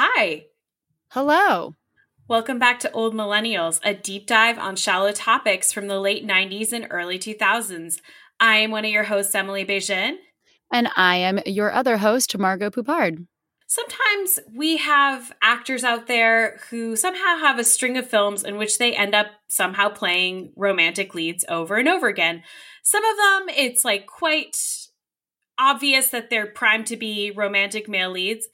Hi. Hello. Welcome back to Old Millennials, a deep dive on shallow topics from the late 90s and early 2000s. I am one of your hosts, Emily Beijing. And I am your other host, Margot Poupard. Sometimes we have actors out there who somehow have a string of films in which they end up somehow playing romantic leads over and over again. Some of them, it's like quite obvious that they're primed to be romantic male leads.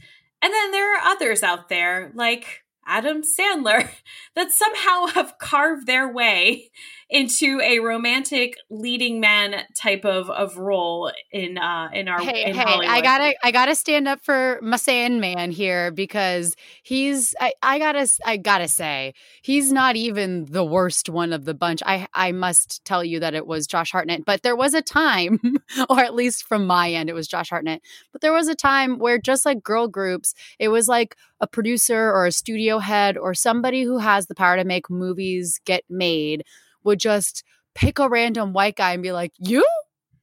And then there are others out there, like Adam Sandler, that somehow have carved their way into a romantic leading man type of, of role in uh in our hey in hey Hollywood. I gotta I gotta stand up for my Sandman here because he's I, I gotta I gotta say he's not even the worst one of the bunch. I I must tell you that it was Josh Hartnett, but there was a time, or at least from my end, it was Josh Hartnett. But there was a time where just like girl groups, it was like a producer or a studio head or somebody who has the power to make movies get made would just pick a random white guy and be like, "You?"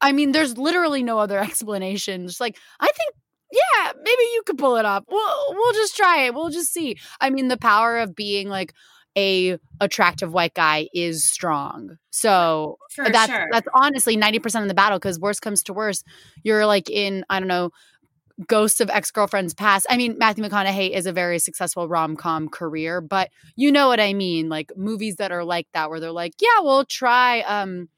I mean, there's literally no other explanation. Just like, I think yeah, maybe you could pull it off. We'll we'll just try it. We'll just see. I mean, the power of being like a attractive white guy is strong. So For that's sure. that's honestly 90% of the battle because worst comes to worst, you're like in, I don't know, ghosts of ex-girlfriends past. I mean, Matthew McConaughey is a very successful rom-com career, but you know what I mean, like movies that are like that where they're like, yeah, we'll try um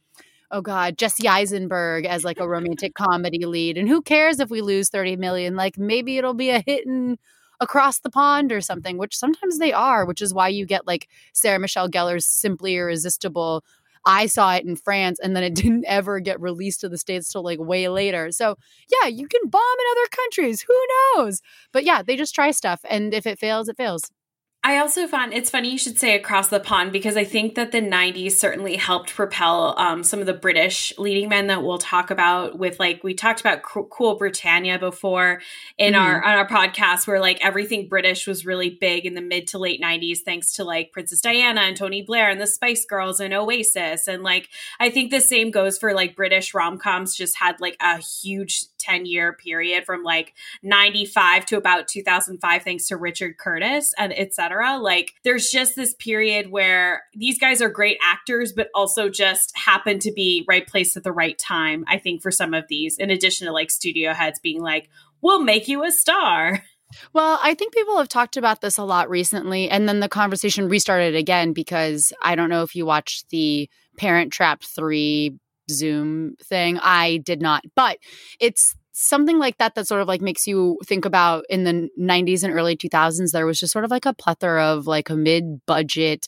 oh god, Jesse Eisenberg as like a romantic comedy lead. And who cares if we lose 30 million? Like maybe it'll be a hit in across the pond or something, which sometimes they are, which is why you get like Sarah Michelle Gellar's Simply Irresistible. I saw it in France and then it didn't ever get released to the States till like way later. So, yeah, you can bomb in other countries. Who knows? But yeah, they just try stuff. And if it fails, it fails. I also found it's funny you should say across the pond because I think that the 90s certainly helped propel um, some of the British leading men that we'll talk about with like we talked about Co- Cool Britannia before in Mhm. our on our podcast where like everything British was really big in the mid to late 90s thanks to like Princess Diana and Tony Blair and the Spice Girls and Oasis and like I think the same goes for like British rom-coms just had like a huge 10 year period from like 95 to about 2005 thanks to Richard Curtis and etc. Like there's just this period where these guys are great actors but also just happen to be right place at the right time I think for some of these in addition to like studio heads being like we'll make you a star. Well, I think people have talked about this a lot recently, and then the conversation restarted again because I don't know if you watched the Parent Trap 3 Zoom thing. I did not, but it's something like that that sort of like makes you think about in the 90s and early 2000s there was just sort of like a plethora of like a mid-budget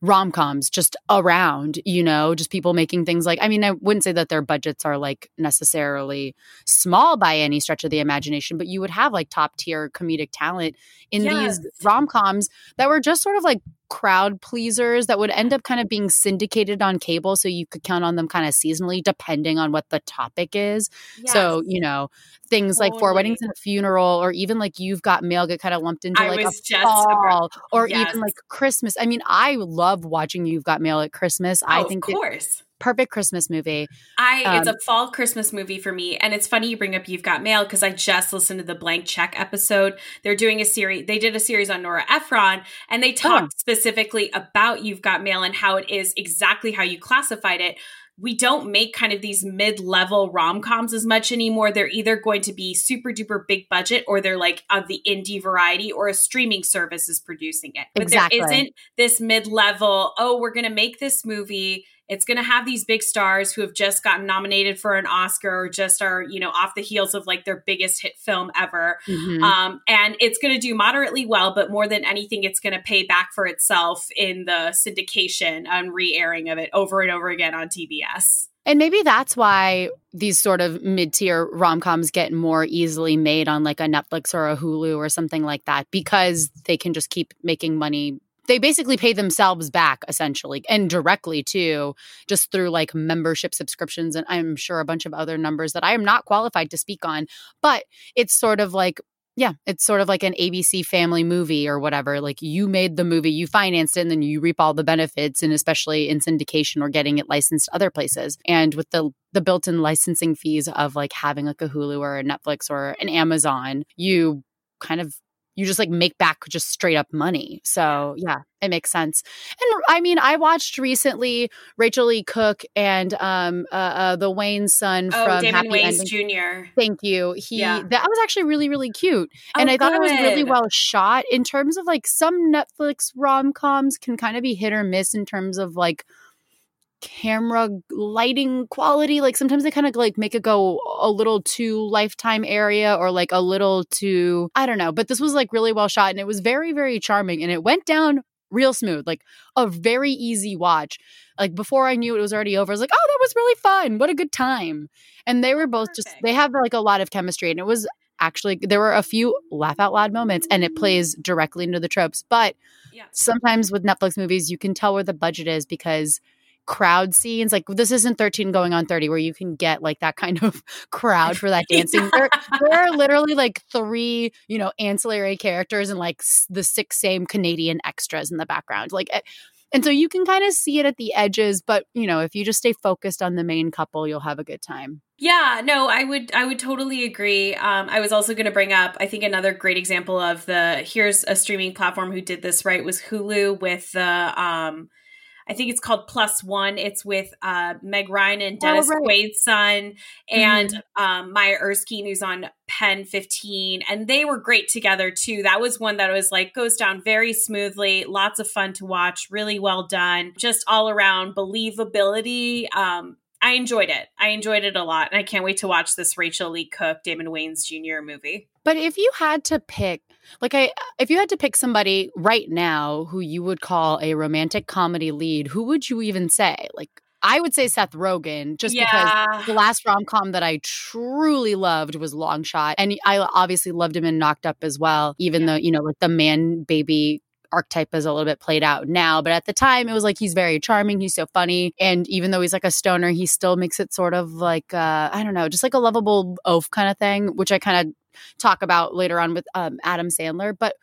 rom coms just around, you know, just people making things like, I mean, I wouldn't say that their budgets are like necessarily small by any stretch of the imagination, but you would have like top tier comedic talent in Yes. these rom coms that were just sort of like crowd pleasers that would end up kind of being syndicated on cable. So you could count on them kind of seasonally, depending on what the topic is. So, you know, things like Four Weddings and a Funeral, or even like You've Got Mail get kind of lumped into I like a fall, or Yes. even like Christmas. I mean, I love watching You've Got Mail at Christmas. I Oh, think of it- course. Perfect Christmas movie. I it's Um, a fall Christmas movie for me, and it's funny you bring up You've Got Mail because I just listened to the Blank Check episode. They're doing a series. They did a series on Nora Ephron, and they talked specifically about You've Got Mail and how it is exactly how you classified it. We don't make kind of these mid-level rom-coms as much anymore. They're either going to be super duper big budget, or they're like of the indie variety, or a streaming service is producing it. But Exactly. there isn't this mid-level. Oh, we're going to make this movie it's going to have these big stars who have just gotten nominated for an Oscar or just are, you know, off the heels of like their biggest hit film ever. Mhm. Um, and it's going to do moderately well, but more than anything, it's going to pay back for itself in the syndication and re airing of it over and over again on TBS. And maybe that's why these sort of mid tier rom coms get more easily made on like a Netflix or a Hulu or something like that because they can just keep making money. They basically pay themselves back essentially and directly too, just through like membership subscriptions. And I'm sure a bunch of other numbers that I am not qualified to speak on. But it's sort of like, yeah, it's sort of like an ABC family movie or whatever. Like you made the movie, you financed it, and then you reap all the benefits, and especially in syndication or getting it licensed other places. And with the the built-in licensing fees of like having like a Hulu or a Netflix or an Amazon, you kind of you just like make back just straight up money. So yeah, it makes sense. And I mean, I watched recently Rachael Leigh Cook and um uh, uh the Wayans son Oh, from Damon Happy Ending. Jr. Thank you. He Yeah. that was actually really really cute, and Oh, I thought it was really well shot. In terms of like some Netflix rom coms can kind of be hit or miss in terms of like camera lighting quality. Like sometimes they kind of like make it go a little too lifetime area or like a little too I don't know. But this was like really well shot, and it was very very charming, and it went down real smooth, like a very easy watch. Like before I knew it was already over, I was like, oh, that was really fun. What a good time. And they were both just, they have like a lot of chemistry. And it was actually, there were a few laugh out loud moments and it mm-hmm. plays directly into the tropes. But Yeah. sometimes with Netflix movies, you can tell where the budget is because crowd scenes like this isn't 13 going on 30 where you can get like that kind of crowd for that dancing. There, there are literally like three you know ancillary characters and like s- the six same canadian extras in the background like eh, and so you can kind of see it at the edges but you know if you just stay focused on the main couple you'll have a good time. Yeah, no, I would I would totally agree. Um, I was also going to bring up I think another great example of the here's a streaming platform who did this right was Hulu with the um I think it's called Plus One. It's with uh, Meg Ryan and Oh, Dennis right. Quaid's son and um, Maya Erskine, who's on Pen 15. And they were great together too. That was one that was like goes down very smoothly, lots of fun to watch, really well done, just all around believability. Um, I enjoyed it. I enjoyed it a lot. And I can't wait to watch this Rachael Leigh Cook, Damon Wayans Jr. movie. but if you had to pick like i if you had to pick somebody right now who you would call a romantic comedy lead who would you even say like i would say seth rogen just because the last rom com that I truly loved was Long Shot, and I obviously loved him in Knocked Up as well. Even Yeah. though you know, like the man baby archetype is a little bit played out now, but at the time it was like he's very charming, he's so funny, and even though he's like a stoner, he still makes it sort of like uh, I don't know, just like a lovable oaf kind of thing, which I kind of talk about later on with um, Adam Sandler, but.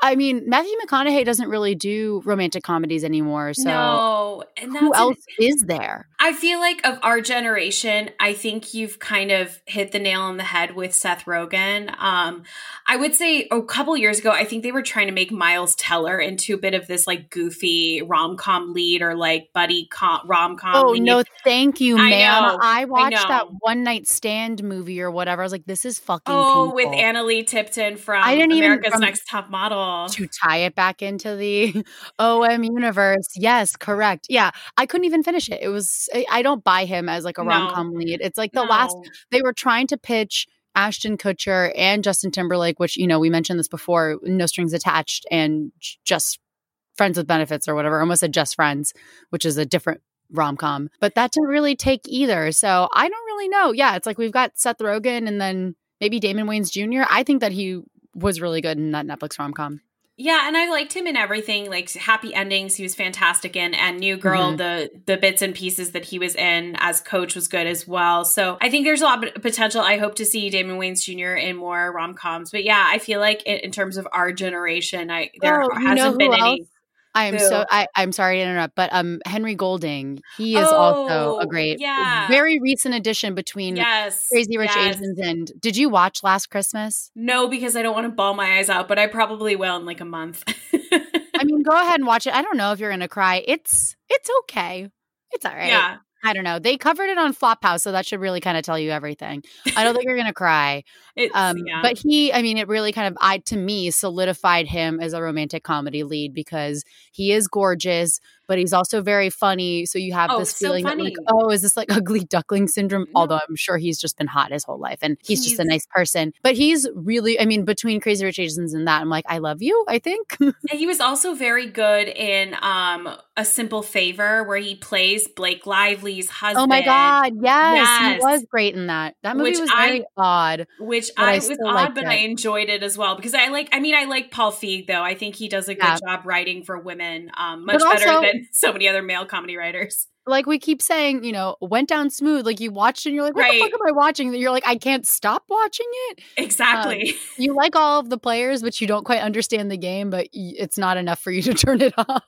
I mean, Matthew McConaughey doesn't really do romantic comedies anymore. So, no, who an- else is there? I feel like of our generation, I think you've kind of hit the nail on the head with Seth Rogen. Um, I would say a couple years ago, I think they were trying to make Miles Teller into a bit of this like goofy rom com lead or like buddy com- rom com. Oh lead. no, thank you, I ma'am. know, I watched that one night stand movie or whatever. I was like, this is fucking. Oh, with painful. Analeigh Tipton from I didn't even- America's from- Next Top Model. To tie it back into the OM universe. Yes, correct. Yeah, I couldn't even finish it. It was I- don't buy him as like a No. rom com lead. It's like the last they were trying to pitch Ashton Kutcher and Justin Timberlake, which you know we mentioned this before, no strings attached, and just Friends with Benefits or whatever. I almost said Just Friends, which is a different rom com, but that didn't really take either. So I don't really know. Yeah, it's like we've got Seth Rogen and then maybe Damon Wayans Jr. I think that he was really good in that Netflix rom com. Yeah, and I liked him in everything, like Happy Endings. He was fantastic in, and New Girl. Mm-hmm. The the bits and pieces that he was in as coach was good as well. So I think there's a lot of potential. I hope to see Damon Wayans Jr. in more rom coms. But yeah, I feel like in, in, terms of our generation, I there oh, hasn't been any. I am so I, I'm sorry to interrupt, but um Henry Golding, he is oh, also a oh, great yeah. very recent addition between yes, Crazy Rich yes. Asians and did you watch Last Christmas? No, because I don't want to ball my eyes out, but I probably will in like a month. I mean, go ahead and watch it. I don't know if you're gonna cry. It's it's okay. It's all right. Yeah. I don't know. They covered it on Flophouse, so that should really kind of tell you everything. I don't think you're gonna cry. Um, yeah. But he, I mean, it really kind of, I to me, solidified him as a romantic comedy lead because he is gorgeous, but he's also very funny. So you have oh, this feeling so that like, oh, is this like ugly duckling syndrome? No. Although I'm sure he's just been hot his whole life and he's, he's, just a nice person. But he's really, I mean, between Crazy Rich Asians and that, I'm like, I love you. I think he was also very good in um a simple favor where he plays Blake Lively's husband. Oh my god, yes, yes. he was great in that. That movie which was very I, odd. Which I, I was odd, but it. I enjoyed it as well because I like. I mean, I like Paul Feig though. I think he does a good yeah. job writing for women, um, much also, better than so many other male comedy writers. Like we keep saying, you know, went down smooth. Like you watched and you're like, what right. the fuck am I watching? You're like, I can't stop watching it. Exactly. Um, you like all of the players, but you don't quite understand the game. But it's not enough for you to turn it off.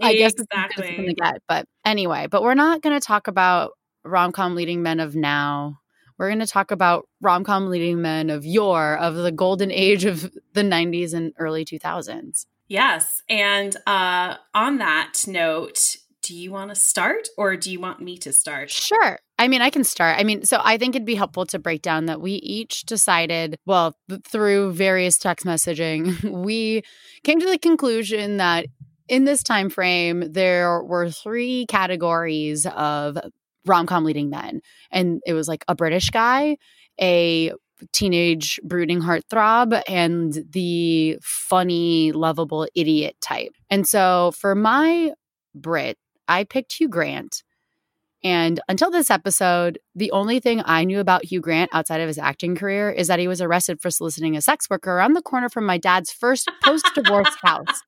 I guess exactly. Get. But anyway, but we're not going to talk about rom com leading men of now we're going to talk about rom com leading men of yore, of the golden age of the 90s and early 2000s. Yes. And uh, on that note, do you want to start or do you want me to start? Sure. I mean, I can start. I mean, so I think it'd be helpful to break down that we each decided, well, th- through various text messaging, we came to the conclusion that in this time frame there were three categories of rom com leading men. And it was like a British guy, a teenage brooding heartthrob, and the funny, lovable idiot type. And so for my Brit, I picked Hugh Grant. And until this episode, the only thing I knew about Hugh Grant outside of his acting career is that he was arrested for soliciting a sex worker around the corner from my dad's first post divorce house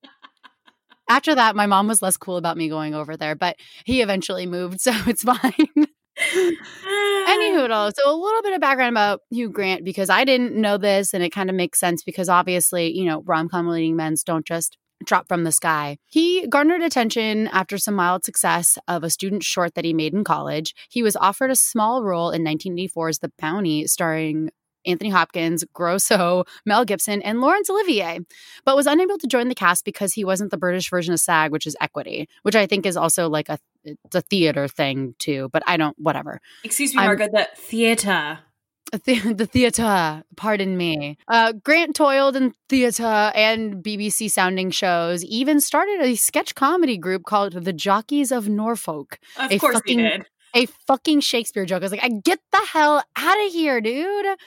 after that, my mom was less cool about me going over there, but he eventually moved, so it's fine. Any hoodle. So a little bit of background about Hugh Grant because I didn't know this, and it kind of makes sense because obviously, you know, rom com leading men's don't just drop from the sky. He garnered attention after some mild success of a student short that he made in college. He was offered a small role in 1984's The Bounty, starring Anthony Hopkins, Grosso, Mel Gibson, and Laurence Olivier, but was unable to join the cast because he wasn't the British version of SAG, which is equity, which I think is also like a it's a theater thing too. But I don't, whatever. Excuse me, Margaret, the theater. The, the theater, pardon me. Uh, Grant toiled in theater and BBC sounding shows, even started a sketch comedy group called The Jockeys of Norfolk. Of course fucking, he did. A fucking Shakespeare joke. I was like, I get the hell out of here, dude.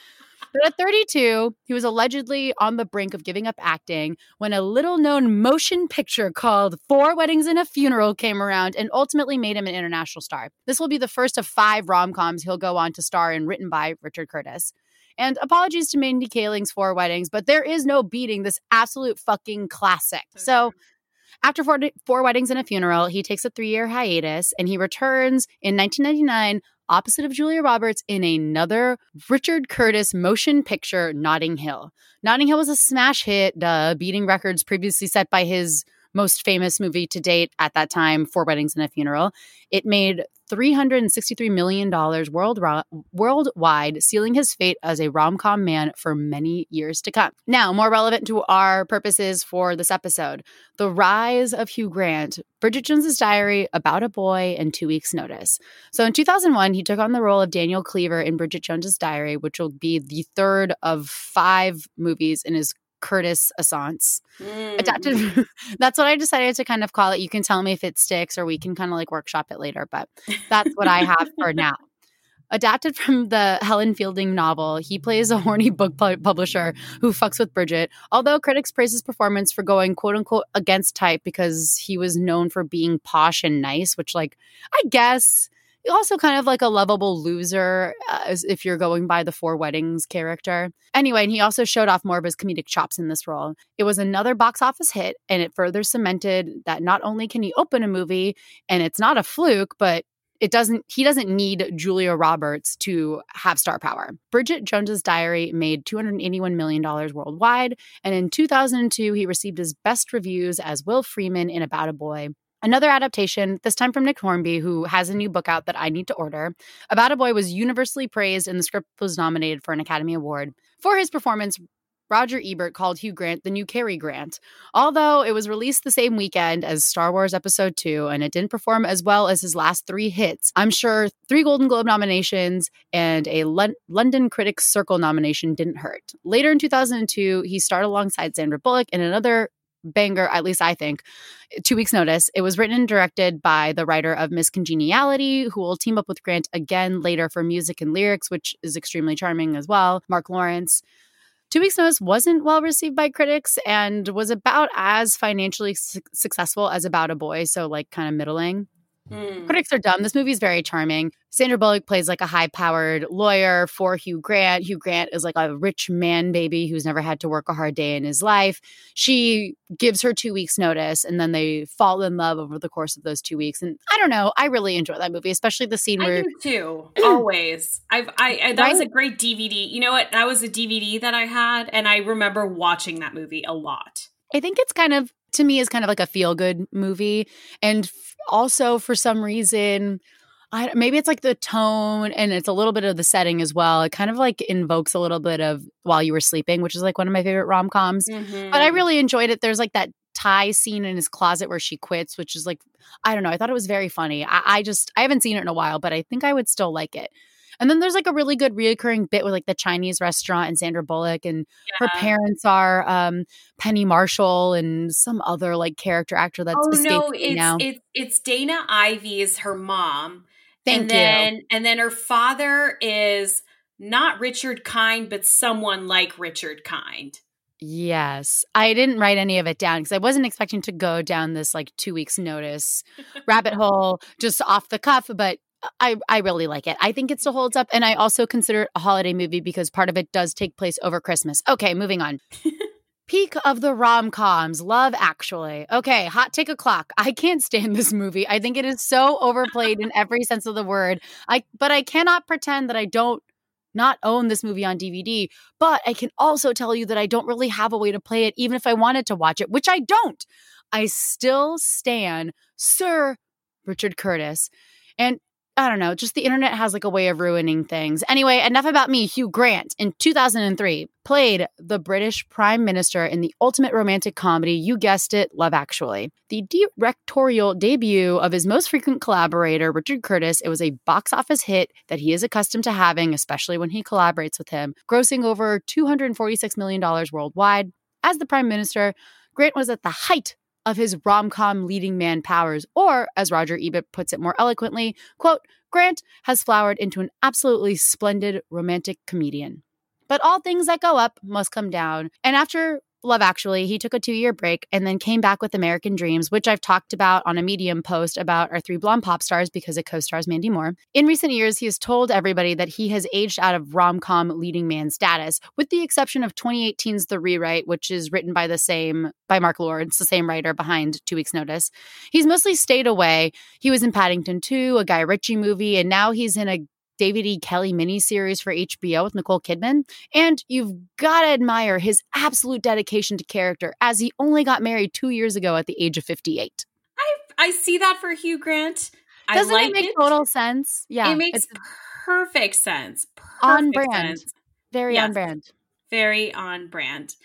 But at 32, he was allegedly on the brink of giving up acting when a little known motion picture called Four Weddings and a Funeral came around and ultimately made him an international star. This will be the first of five rom coms he'll go on to star in, written by Richard Curtis. And apologies to Mindy Kaling's Four Weddings, but there is no beating this absolute fucking classic. So, after four, four, weddings and a funeral, he takes a three year hiatus and he returns in 1999 opposite of Julia Roberts in another Richard Curtis motion picture, Notting Hill. Notting Hill was a smash hit, beating records previously set by his most famous movie to date at that time, Four Weddings and a Funeral. It made $363 million world, worldwide, sealing his fate as a rom com man for many years to come. Now, more relevant to our purposes for this episode The Rise of Hugh Grant, Bridget Jones's Diary, About a Boy, and Two Weeks' Notice. So in 2001, he took on the role of Daniel Cleaver in Bridget Jones's Diary, which will be the third of five movies in his Curtis Assance. Mm. Adapted. that's what I decided to kind of call it. You can tell me if it sticks or we can kind of like workshop it later, but that's what I have for now. Adapted from the Helen Fielding novel, he plays a horny book pu- publisher who fucks with Bridget. Although critics praise his performance for going quote unquote against type because he was known for being posh and nice, which, like, I guess also kind of like a lovable loser uh, if you're going by the Four Weddings character. Anyway, and he also showed off more of his comedic chops in this role. It was another box office hit, and it further cemented that not only can he open a movie, and it's not a fluke, but it doesn't he doesn't need Julia Roberts to have star power. Bridget Jones's Diary made 281 million dollars worldwide, and in 2002 he received his best reviews as Will Freeman in About a Boy. Another adaptation, this time from Nick Hornby, who has a new book out that I need to order. About a Boy was universally praised and the script was nominated for an Academy Award. For his performance, Roger Ebert called Hugh Grant the new Cary Grant. Although it was released the same weekend as Star Wars Episode 2 and it didn't perform as well as his last three hits, I'm sure three Golden Globe nominations and a L- London Critics Circle nomination didn't hurt. Later in 2002, he starred alongside Sandra Bullock in another banger, at least I think. Two weeks' notice. It was written and directed by the writer of Miss Congeniality, who will team up with Grant again later for music and lyrics, which is extremely charming as well. Marc Lawrence. Two Weeks Notice wasn't well received by critics and was about as financially su- successful as About a Boy, so like kind of middling. Hmm. Critics are dumb. This movie is very charming. Sandra Bullock plays like a high powered lawyer for Hugh Grant. Hugh Grant is like a rich man baby who's never had to work a hard day in his life. She gives her two weeks' notice and then they fall in love over the course of those two weeks. And I don't know. I really enjoy that movie, especially the scene I where. do too. Always. I've I, I that was a great DVD. You know what? That was a DVD that I had, and I remember watching that movie a lot. I think it's kind of to me is kind of like a feel good movie, and f- also for some reason, I maybe it's like the tone and it's a little bit of the setting as well. It kind of like invokes a little bit of While You Were Sleeping, which is like one of my favorite rom coms. Mm-hmm. But I really enjoyed it. There's like that tie scene in his closet where she quits, which is like I don't know. I thought it was very funny. I, I just I haven't seen it in a while, but I think I would still like it. And then there's like a really good reoccurring bit with like the Chinese restaurant and Sandra Bullock and her parents are um Penny Marshall and some other like character actor that's oh no, it's now. it's it's Dana Ivey is her mom, Thank and you. then and then her father is not Richard Kind, but someone like Richard Kind. Yes. I didn't write any of it down because I wasn't expecting to go down this like two weeks notice rabbit hole just off the cuff, but I, I really like it. I think it still holds up. And I also consider it a holiday movie because part of it does take place over Christmas. Okay, moving on. Peak of the rom coms, Love Actually. Okay, hot take o'clock. I can't stand this movie. I think it is so overplayed in every sense of the word. I but I cannot pretend that I don't not own this movie on DVD, but I can also tell you that I don't really have a way to play it, even if I wanted to watch it, which I don't. I still stand Sir Richard Curtis. And I don't know, just the internet has like a way of ruining things. Anyway, enough about me. Hugh Grant in 2003 played the British Prime Minister in the ultimate romantic comedy, you guessed it, Love Actually. The directorial debut of his most frequent collaborator, Richard Curtis, it was a box office hit that he is accustomed to having, especially when he collaborates with him, grossing over $246 million worldwide. As the Prime Minister, Grant was at the height of his rom-com leading man powers or as roger ebert puts it more eloquently quote grant has flowered into an absolutely splendid romantic comedian. But all things that go up must come down and after Love Actually, he took a two year break and then came back with American Dreamz, which I've talked about on a Medium post about our three blonde pop stars because it co stars Mandy Moore. In recent years, he has told everybody that he has aged out of rom com leading man status, with the exception of 2018's The Rewrite, which is written by the same, by Marc Lawrence, the same writer behind Two Weeks Notice. He's mostly stayed away. He was in Paddington 2, a Guy Ritchie movie, and now he's in a David E. Kelley miniseries for HBO with Nicole Kidman. And you've got to admire his absolute dedication to character, as he only got married two years ago at the age of 58. I I see that for Hugh Grant. Doesn't like it make total sense? Yeah. it makes perfect sense. On brand. sense. very yes. on brand. Very on brand.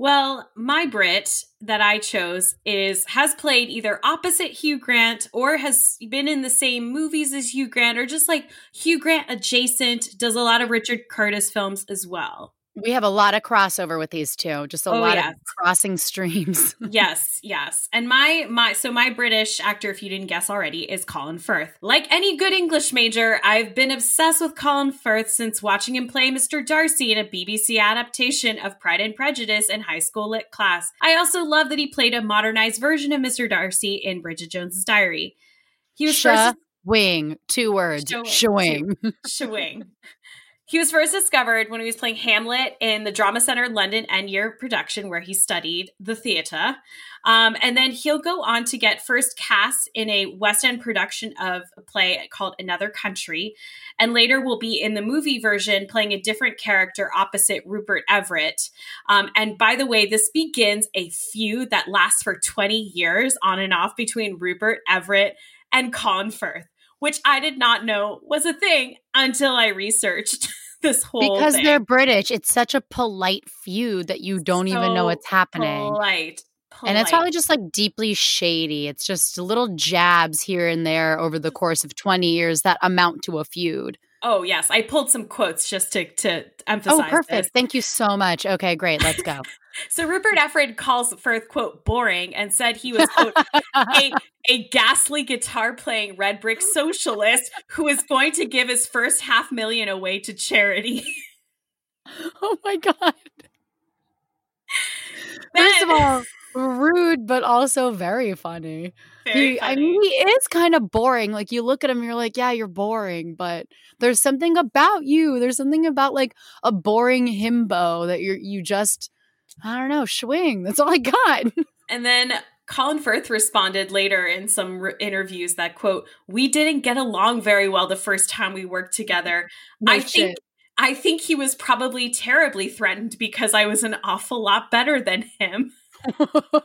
Well, my Brit that I chose is has played either opposite Hugh Grant or has been in the same movies as Hugh Grant or just like Hugh Grant adjacent, does a lot of Richard Curtis films as well. We have a lot of crossover with these two. Just a Oh, lot yes. of crossing streams. yes, yes. And my my so my British actor, if you didn't guess already, is Colin Firth. Like any good English major, I've been obsessed with Colin Firth since watching him play Mr. Darcy in a BBC adaptation of Pride and Prejudice in high school lit class. I also love that he played a modernized version of Mr. Darcy in Bridget Jones's Diary. He was first Wing, two words. Showing. Showing. Shwing. He was first discovered when he was playing Hamlet in the Drama Center London end year production, where he studied the theatre. Um, and then he'll go on to get first cast in a West End production of a play called Another Country, and later will be in the movie version playing a different character opposite Rupert Everett. Um, and by the way, this begins a feud that lasts for 20 years on and off between Rupert Everett and Colin Firth which I did not know was a thing until I researched this whole Because thing. they're British, it's such a polite feud that you don't even know So what's happening. Polite, And it's probably just like deeply shady. It's just little jabs here and there over the course of 20 years that amount to a feud. Oh yes, I pulled some quotes just to to oh, emphasize. Oh, perfect. this. Thank you so much. Okay, great. Let's go. So Rupert Everett calls Firth quote boring and said he was quote a, a ghastly guitar playing red brick socialist who is going to give his first half million away to charity. oh my God. First of all, rude, but also very funny. Very He, I mean, he is kind of boring. Like you look at him, you're like, yeah, you're boring, but there's something about you. There's something about like a boring himbo that you're you just, I don't know, swing. That's all I got. And then Colin Firth responded later in some r- interviews that quote, "We didn't get along very well the first time we worked together. No I think. I think he was probably terribly threatened because I was an awful lot better than him." okay.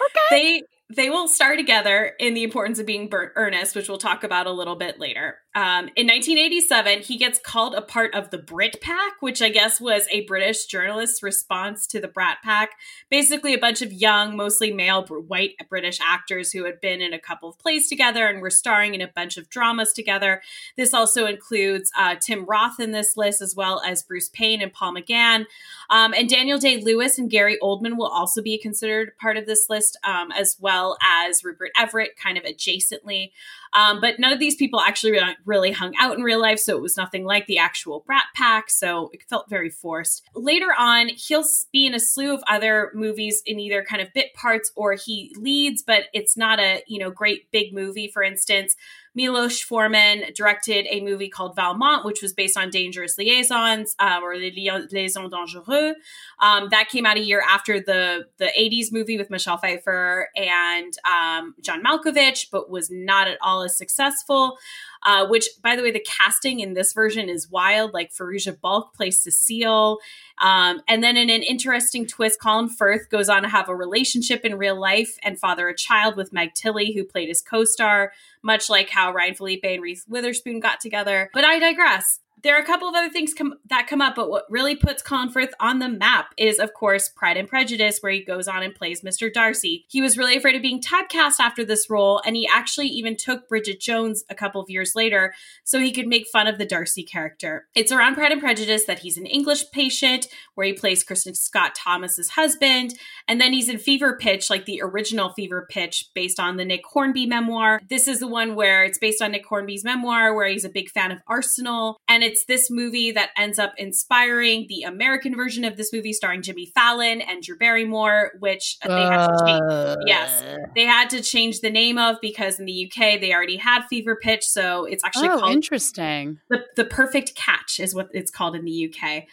Okay. They they will star together in The Importance of Being Bur- Earnest, which we'll talk about a little bit later. Um, in 1987, he gets called a part of the Brit Pack, which I guess was a British journalist's response to the Brat Pack. Basically, a bunch of young, mostly male, white British actors who had been in a couple of plays together and were starring in a bunch of dramas together. This also includes uh, Tim Roth in this list, as well as Bruce Payne and Paul McGann. Um, and Daniel Day Lewis and Gary Oldman will also be considered part of this list, um, as well as Rupert Everett, kind of adjacently. Um, but none of these people actually really hung out in real life, so it was nothing like the actual Brat Pack, so it felt very forced. Later on, he'll be in a slew of other movies in either kind of bit parts or he leads, but it's not a you know great big movie. For instance, Milos Forman directed a movie called Valmont, which was based on Dangerous Liaisons uh, or Les Liaisons Dangereux. Um, that came out a year after the the 80s movie with Michelle Pfeiffer and um, John Malkovich, but was not at all as successful. Uh, which, by the way, the casting in this version is wild. Like Fairuza Balk plays Cecile. Um, and then, in an interesting twist, Colin Firth goes on to have a relationship in real life and father a child with Meg Tilly, who played his co star, much like how Ryan Phillippe and Reese Witherspoon got together. But I digress there are a couple of other things come, that come up, but what really puts Colin Firth on the map is, of course, Pride and Prejudice, where he goes on and plays Mr. Darcy. He was really afraid of being typecast after this role, and he actually even took Bridget Jones a couple of years later so he could make fun of the Darcy character. It's around Pride and Prejudice that he's an English patient, where he plays Kristin Scott Thomas's husband, and then he's in Fever Pitch, like the original Fever Pitch, based on the Nick Hornby memoir. This is the one where it's based on Nick Hornby's memoir, where he's a big fan of Arsenal, and it's this movie that ends up inspiring the American version of this movie starring Jimmy Fallon and Drew Barrymore, which uh, they had to change. Yes, they had to change the name of because in the UK they already had Fever Pitch, so it's actually oh, called interesting. the the perfect catch is what it's called in the UK.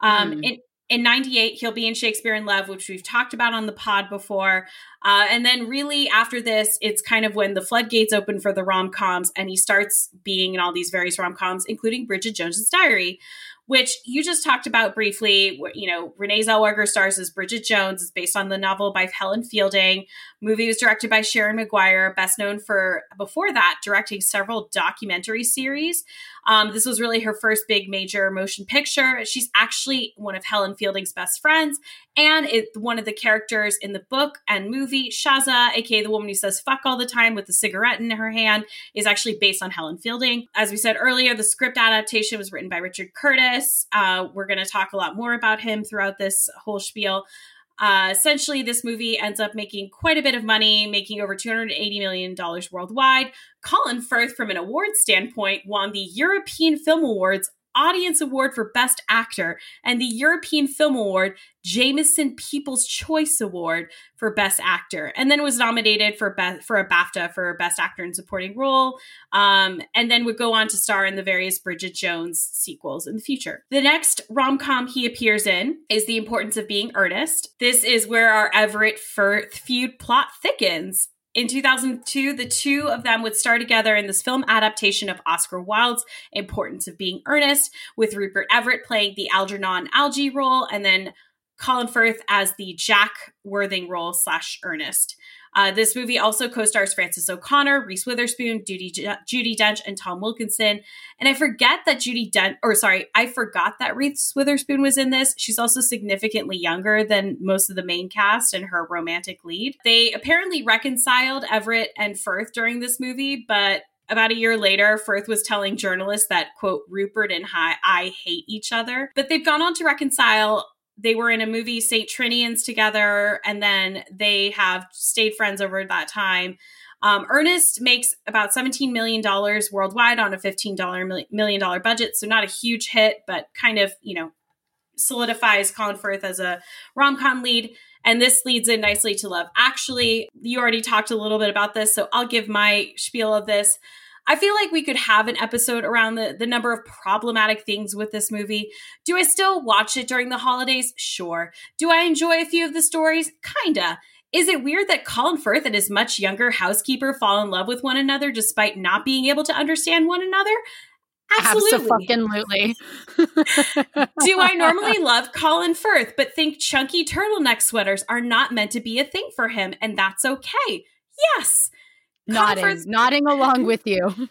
Um, Hmm. in in '98, he'll be in Shakespeare in Love, which we've talked about on the pod before. Uh, and then, really, after this, it's kind of when the floodgates open for the rom coms, and he starts being in all these various rom coms, including Bridget Jones's Diary, which you just talked about briefly. You know, Renee Zellweger stars as Bridget Jones. It's based on the novel by Helen Fielding. Movie was directed by Sharon Maguire, best known for before that directing several documentary series. Um, this was really her first big major motion picture. She's actually one of Helen Fielding's best friends, and it, one of the characters in the book and movie, Shaza, aka the woman who says "fuck" all the time with a cigarette in her hand, is actually based on Helen Fielding. As we said earlier, the script adaptation was written by Richard Curtis. Uh, we're going to talk a lot more about him throughout this whole spiel. Uh, essentially, this movie ends up making quite a bit of money, making over $280 million worldwide. Colin Firth, from an award standpoint, won the European Film Awards Audience Award for Best Actor and the European Film Award Jameson People's Choice Award for Best Actor, and then was nominated for be- for a BAFTA for Best Actor in Supporting Role, um, and then would go on to star in the various Bridget Jones sequels in the future. The next rom com he appears in is The Importance of Being Earnest. This is where our Everett Firth feud plot thickens in 2002, the two of them would star together in this film adaptation of Oscar Wilde's Importance of Being Earnest, with Rupert Everett playing the Algernon Algie role, and then Colin Firth as the Jack Worthing role slash Ernest. Uh, this movie also co-stars Frances O'Connor, Reese Witherspoon, Judi, Judi Dench, and Tom Wilkinson. And I forget that Judi Dench, or sorry, I forgot that Reese Witherspoon was in this. She's also significantly younger than most of the main cast and her romantic lead. They apparently reconciled Everett and Firth during this movie, but about a year later, Firth was telling journalists that, quote, Rupert and I, I hate each other. But they've gone on to reconcile they were in a movie St. Trinians together, and then they have stayed friends over that time. Um, Ernest makes about $17 million worldwide on a $15 million budget, so not a huge hit, but kind of, you know, solidifies Colin Firth as a rom com lead. And this leads in nicely to Love Actually. You already talked a little bit about this, so I'll give my spiel of this. I feel like we could have an episode around the, the number of problematic things with this movie. Do I still watch it during the holidays? Sure. Do I enjoy a few of the stories? Kinda. Is it weird that Colin Firth and his much younger housekeeper fall in love with one another despite not being able to understand one another? Absolutely. Absolutely. Do I normally love Colin Firth, but think chunky turtleneck sweaters are not meant to be a thing for him, and that's okay? Yes nodding, nodding along with you.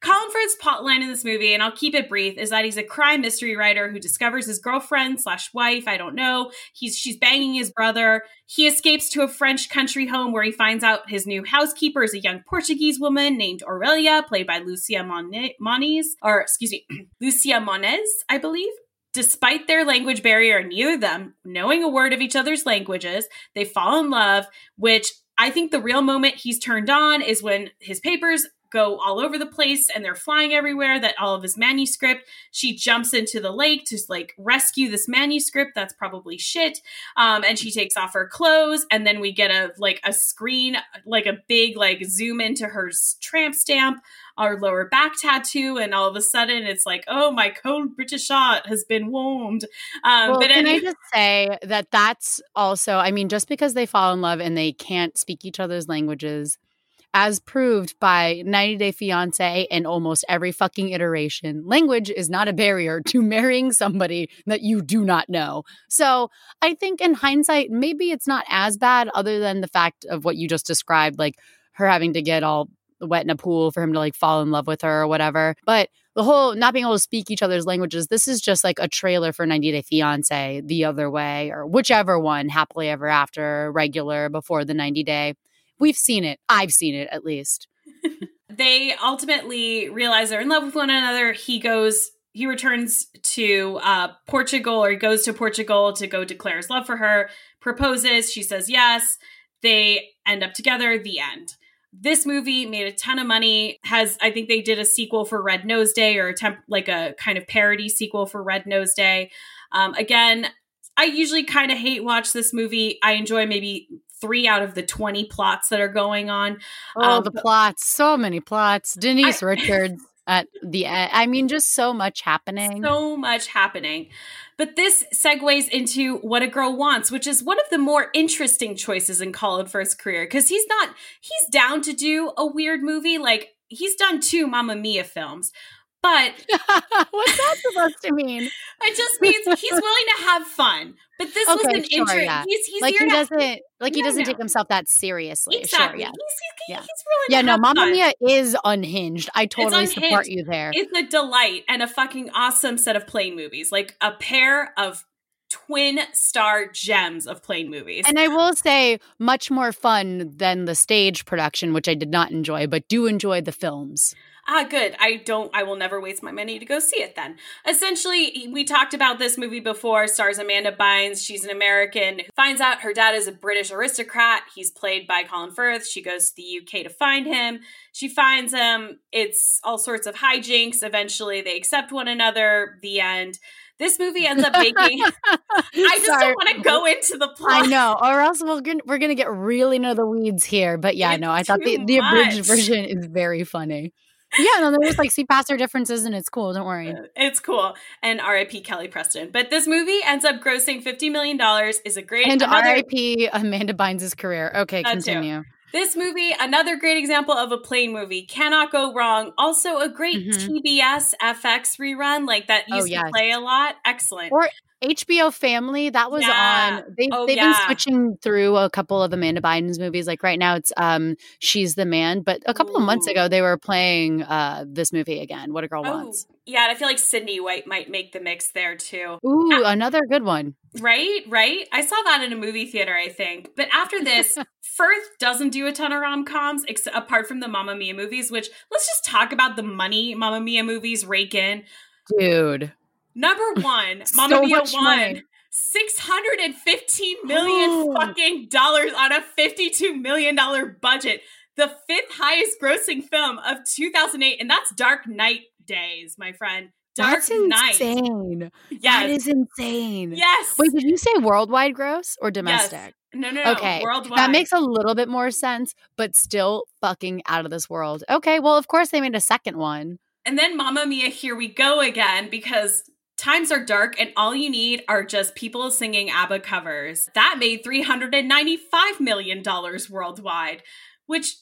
Colin Firth's plotline in this movie, and I'll keep it brief, is that he's a crime mystery writer who discovers his girlfriend slash wife. I don't know. He's she's banging his brother. He escapes to a French country home where he finds out his new housekeeper is a young Portuguese woman named Aurelia, played by Lucia Moniz, or excuse me, Lucia Moniz, I believe. Despite their language barrier, neither of them knowing a word of each other's languages, they fall in love, which I think the real moment he's turned on is when his papers go all over the place and they're flying everywhere that all of his manuscript. She jumps into the lake to like rescue this manuscript. That's probably shit. Um, and she takes off her clothes and then we get a like a screen like a big like zoom into her tramp stamp our lower back tattoo and all of a sudden it's like oh my cold british shot has been warmed um, well, but can any- i just say that that's also i mean just because they fall in love and they can't speak each other's languages as proved by 90 Day Fiance and almost every fucking iteration, language is not a barrier to marrying somebody that you do not know. So I think in hindsight, maybe it's not as bad, other than the fact of what you just described, like her having to get all wet in a pool for him to like fall in love with her or whatever. But the whole not being able to speak each other's languages, this is just like a trailer for 90 Day Fiance, the other way, or whichever one, happily ever after, regular, before the 90 day. We've seen it. I've seen it at least. they ultimately realize they're in love with one another. He goes, he returns to uh, Portugal or he goes to Portugal to go declare his love for her, proposes. She says yes. They end up together. The end. This movie made a ton of money. Has I think they did a sequel for Red Nose Day or a temp, like a kind of parody sequel for Red Nose Day. Um, again, I usually kind of hate watch this movie. I enjoy maybe three out of the 20 plots that are going on. Oh, um, the plots. So many plots. Denise I, Richards at the end. I mean, just so much happening. So much happening. But this segues into What a Girl Wants, which is one of the more interesting choices in Colin Firth's career because he's not, he's down to do a weird movie. Like, he's done two Mamma Mia films. But what's that supposed to mean? It just means he's willing to have fun. But this okay, was an sure, interest. Yeah. He's, he's like he doesn't like he doesn't no. take himself that seriously. Exactly. Sure, yeah. He's, he's, yeah. really yeah. No, Mamma. Mia is unhinged. I totally unhinged. support you there. It's a delight and a fucking awesome set of plane movies. Like a pair of twin star gems of plane movies. And I will say, much more fun than the stage production, which I did not enjoy, but do enjoy the films. Ah, good. I don't, I will never waste my money to go see it then. Essentially, we talked about this movie before. Stars Amanda Bynes. She's an American who finds out her dad is a British aristocrat. He's played by Colin Firth. She goes to the UK to find him. She finds him. It's all sorts of hijinks. Eventually, they accept one another. The end. This movie ends up making. I just Sorry. don't want to go into the plot. I know, or else we're gonna, we're gonna get really into the weeds here. But yeah, It's no, I thought the, the abridged much. version is very funny. Yeah, no, they just like see past their differences and it's cool. Don't worry. It's cool. And R.I.P. Kelly Preston. But this movie ends up grossing $50 million, is a great And another- R.I.P. Amanda Bynes' career. Okay, That too. continue. This movie, another great example of a plane movie. Cannot go wrong. Also a great Mhm. TBS FX rerun, like that Oh, used yes. to play a lot. Excellent. Or HBO Family, that was Yeah. on. They've, Oh, they've yeah. been switching through a couple of Amanda Bynes's movies. Like right now, it's um, She's the Man. But a couple of months ago, they were playing uh, this movie again. What a Girl Oh, Wants. yeah, and I feel like Sydney White might make the mix there too. Ooh, another good one. Right, right. I saw that in a movie theater, I think. But after this, Firth doesn't do a ton of rom coms, ex- apart from the Mamma Mia movies. Which let's just talk about the money Mamma Mia movies rake in. Dude. Number one, So Mamma Mia won money. six hundred and fifteen million Oh. fucking dollars on a fifty-two million dollar budget. The fifth highest grossing film of 2008, and that's Dark Knight Days, my friend. Dark That's Knight. insane. Yes. That is insane. yes. Wait, did you say worldwide gross or domestic? No, no, no. Okay. Worldwide. That makes a little bit more sense, but still fucking out of this world. Okay, well, of course they made a second one. And then Mamma Mia, here we go again because times are dark and all you need are just people singing ABBA covers. That made $395 million worldwide, which,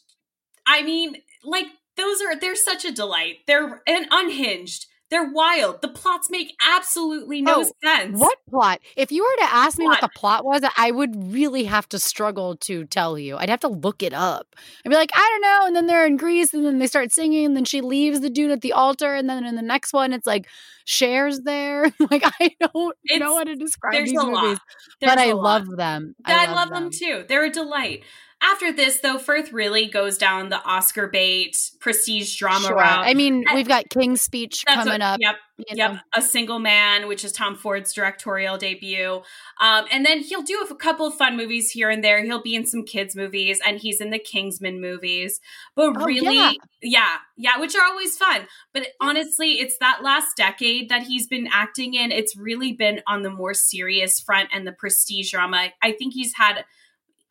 I mean, like, those are, they're such a delight. They're and unhinged. They're wild. The plots make absolutely no Oh, sense. What plot? If you were to ask me what Plot. the plot was, I would really have to struggle to tell you. I'd have to look it up. I'd be like, I don't know. And then they're in Greece, and then they start singing, and then she leaves the dude at the altar, and then in the next one, it's like shares there. like I don't It's- know how to describe these movies, but I lot. love them. I, love, them. too. They're a delight. After this, though, Firth really goes down the Oscar bait prestige drama Sure. route. I mean, we've got King's Speech That's coming what- up. Yep, you yep. know. A Single Man, which is Tom Ford's directorial debut. Um, and then he'll do a couple of fun movies here and there. He'll be in some kids' movies, and he's in the Kingsman movies. But Oh, really, yeah. yeah, yeah, which are always fun. But honestly, it's that last decade that he's been acting in. It's really been on the more serious front and the prestige drama. I think he's had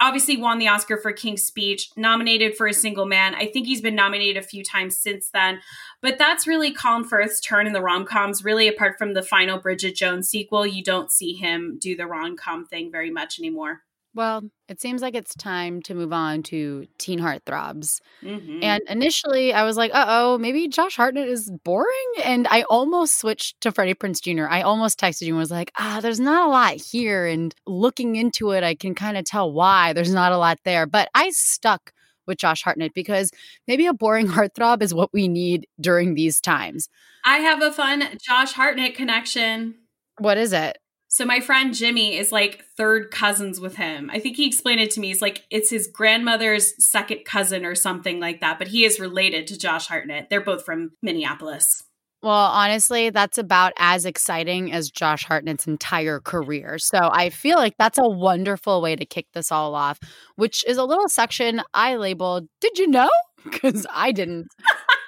obviously won the Oscar for King's Speech, nominated for A Single Man. I think he's been nominated a few times since then. But that's really Colin Firth's turn in the rom coms. Really, apart from the final Bridget Jones sequel, you don't see him do the rom com thing very much anymore. Well, it seems like it's time to move on to teen heartthrobs. Mhm. And initially, I was like, uh oh, maybe Josh Hartnett is boring. And I almost switched to Freddie Prinze Jr. I almost texted you and was like, ah, there's not a lot here. And looking into it, I can kind of tell why there's not a lot there. But I stuck with Josh Hartnett because maybe a boring heartthrob is what we need during these times. I have a fun Josh Hartnett connection. What is it? So my friend Jimmy is like third cousins with him. I think he explained it to me. He's like it's his grandmother's second cousin or something like that, but he is related to Josh Hartnett. They're both from Minneapolis. Well, honestly, that's about as exciting as Josh Hartnett's entire career. So I feel like that's a wonderful way to kick this all off, which is a little section I labeled, Did you know? Because I didn't.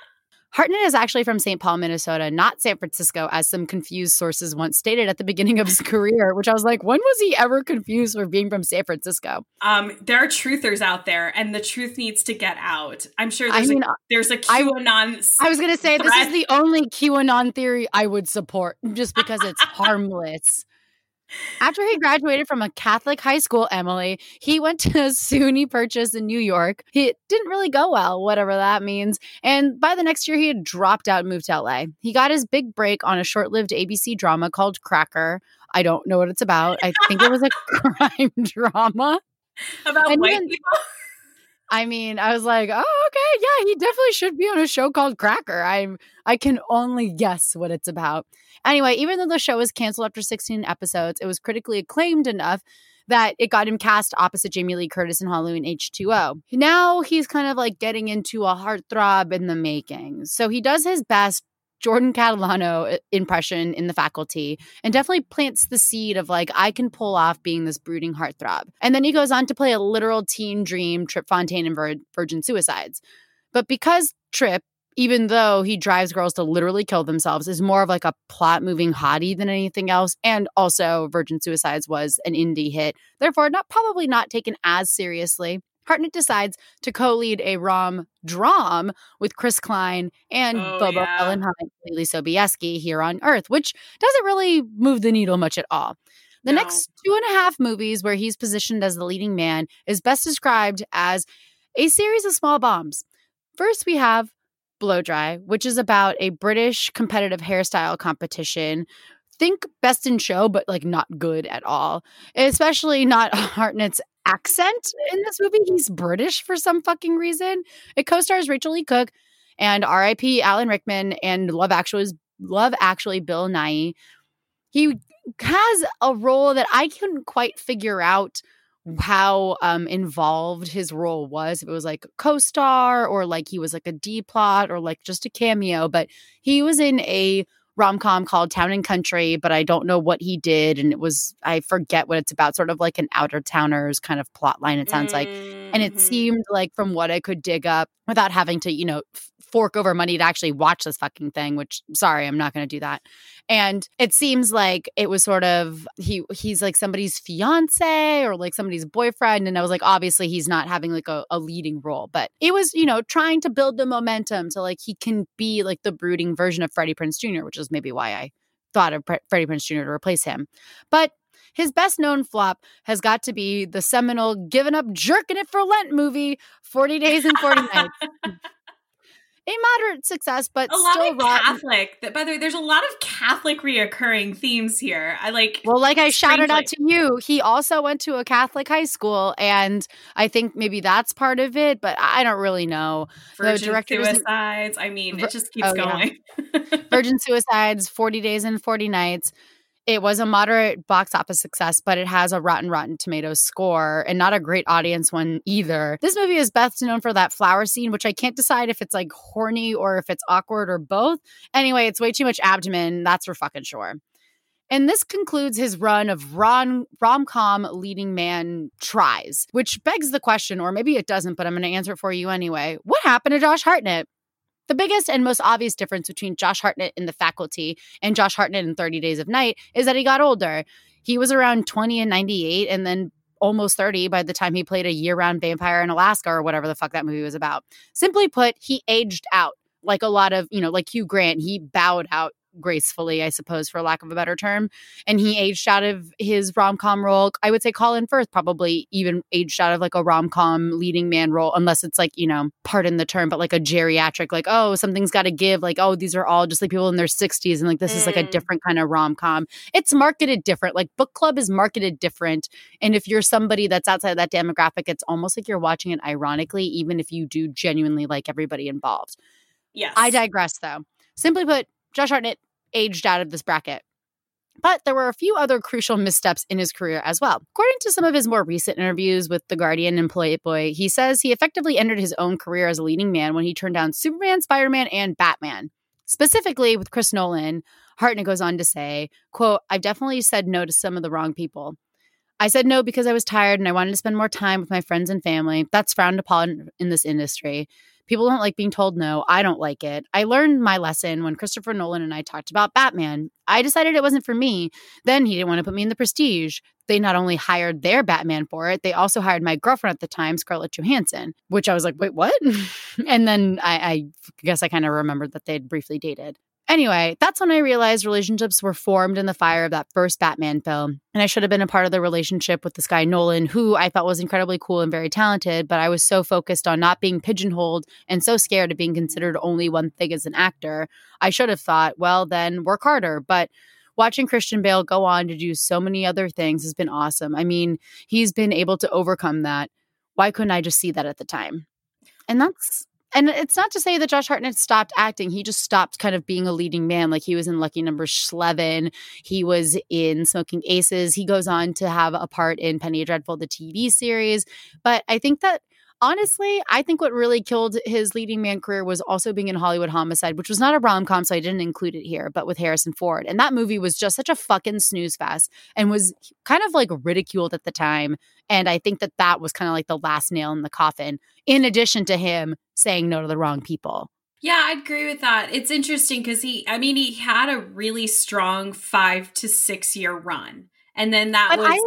Hartnett is actually from St. Paul, Minnesota, not San Francisco, as some confused sources once stated at the beginning of his career, which I was like, when was he ever confused for being from San Francisco? Um, there are truthers out there, and the truth needs to get out. I'm sure I there's mean, a, there's a I- QAnon. I was going to say, this is the only QAnon theory I would support just because it's harmless. After he graduated from a Catholic high school, Emily, he went to SUNY Purchase in New York. It didn't really go well, whatever that means. And by the next year, he had dropped out and moved to LA. He got his big break on a short lived ABC drama called Cracker. I don't know what it's about. I think it was a crime drama. about and white even- people. I mean, I was like, oh, okay, yeah, he definitely should be on a show called Cracker. I I can only guess what it's about. Anyway, even though the show was canceled after 16 episodes, it was critically acclaimed enough that it got him cast opposite Jamie Lee Curtis in Halloween H2O. Now he's kind of like getting into a heartthrob in the making. So he does his best Jordan Catalano uh, impression in the faculty and definitely plants the seed of like, I can pull off being this brooding heartthrob. And then he goes on to play a literal teen dream, Trip Fontaine and Vir- Virgin Suicides. But because Trip, even though he drives girls to literally kill themselves, is more of like a plot moving hottie than anything else. And also, Virgin Suicides was an indie hit, therefore, not probably not taken as seriously. Hartnett decides to co-lead a rom dram with Chris Klein and Oh, Bobo yeah. Ellenheim, Leelee Sobieski here on Earth, which doesn't really move the needle much at all. The No. next two and a half movies where he's positioned as the leading man is best described as a series of small bombs. First, we have Blow Dry, which is about a British competitive hairstyle competition. Think best in show, but like not good at all. Especially not Hartnett's accent in this movie. He's British for some fucking reason. It co-stars Rachael Leigh Cook and R.I.P. Alan Rickman and Love Actually's Love Actually Bill Nighy. He has a role that I couldn't quite figure out how um involved his role was if it was like co-star or like he was like a D plot or like just a cameo but he was in a rom-com called Town and Country but I don't know what he did and it was I forget what it's about sort of like an outer towners kind of plot line it sounds like and it Mhm. seemed like from what I could dig up without having to you know f- fork over money to actually watch this fucking thing which sorry I'm not going to do that and it seems like it was sort of he he's like somebody's fiance or like somebody's boyfriend and I was like obviously he's not having like a, a leading role but it was you know trying to build the momentum to like he can be like the brooding version of Freddie Prinze Jr. which is maybe why I thought of Pre- Freddie Prinze Jr. to replace him but his best known flop has got to be the seminal Giving Up Jerking It for Lent movie, 40 Days and 40 Nights. A moderate success, but a lot still of rotten. Catholic. By the way, there's a lot of Catholic reoccurring themes here. I like. Well, like I shouted out to you, he also went to a Catholic high school, and I think maybe that's part of it, but I don't really know. Virgin director doesn't- suicides. I mean, it just oh, keeps oh, yeah. going. Virgin Suicides, 40 Days and 40 Nights. It was a moderate box office success, but it has a rotten, rotten tomatoes score and not a great audience one either. This movie is best known for that flower scene, which I can't decide if it's like horny or if it's awkward or both. Anyway, it's way too much abdomen. That's for fucking sure. And this concludes his run of rom com leading man tries, which begs the question, or maybe it doesn't, but I'm going to answer it for you anyway. What happened to Josh Hartnett? The biggest and most obvious difference between Josh Hartnett in the faculty and Josh Hartnett in 30 Days of Night is that he got older. He was around 20 and 98 and then almost 30 by the time he played a year round vampire in Alaska or whatever the fuck that movie was about. Simply put, he aged out like a lot of, you know, like Hugh Grant, he bowed out gracefully, I suppose, for lack of a better term. And he aged out of his rom com role. I would say Colin Firth probably even aged out of like a rom com leading man role, unless it's like, you know, pardon the term, but like a geriatric, like, oh, something's got to give. Like, oh, these are all just like people in their 60s. And like, this is like a Mm. different kind of rom com. It's marketed different. Like, book club is marketed different. And if you're somebody that's outside that demographic, it's almost like you're watching it ironically, even if you do genuinely like everybody involved. yes. I digress, though. Simply put, Josh Hartnett aged out of this bracket. But there were a few other crucial missteps in his career as well. According to some of his more recent interviews with The Guardian and Playboy, he says he effectively ended his own career as a leading man when he turned down Superman, Spider Man, and Batman. Specifically with Chris Nolan, Hartnett goes on to say, quote, I've definitely said no to some of the wrong people. I said no because I was tired and I wanted to spend more time with my friends and family. That's frowned upon in this industry. People don't like being told no. I don't like it. I learned my lesson when Christopher Nolan and I talked about Batman. I decided it wasn't for me. Then he didn't want to put me in the prestige. They not only hired their Batman for it, they also hired my girlfriend at the time, Scarlett Johansson, which I was like, wait, what? and then I, I guess I kind of remembered that they'd briefly dated. Anyway, that's when I realized relationships were formed in the fire of that first Batman film. And I should have been a part of the relationship with this guy, Nolan, who I thought was incredibly cool and very talented, but I was so focused on not being pigeonholed and so scared of being considered only one thing as an actor. I should have thought, well, then work harder. But watching Christian Bale go on to do so many other things has been awesome. I mean, he's been able to overcome that. Why couldn't I just see that at the time? And that's and it's not to say that Josh Hartnett stopped acting. He just stopped kind of being a leading man. Like he was in Lucky Number Slevin. He was in Smoking Aces. He goes on to have a part in Penny Dreadful, the TV series. But I think that honestly, I think what really killed his leading man career was also being in Hollywood Homicide, which was not a rom com, so I didn't include it here, but with Harrison Ford. And that movie was just such a fucking snooze fest and was kind of like ridiculed at the time. And I think that that was kind of like the last nail in the coffin, in addition to him saying no to the wrong people. Yeah, I agree with that. It's interesting because he, I mean, he had a really strong five to six year run. And then that but was. I,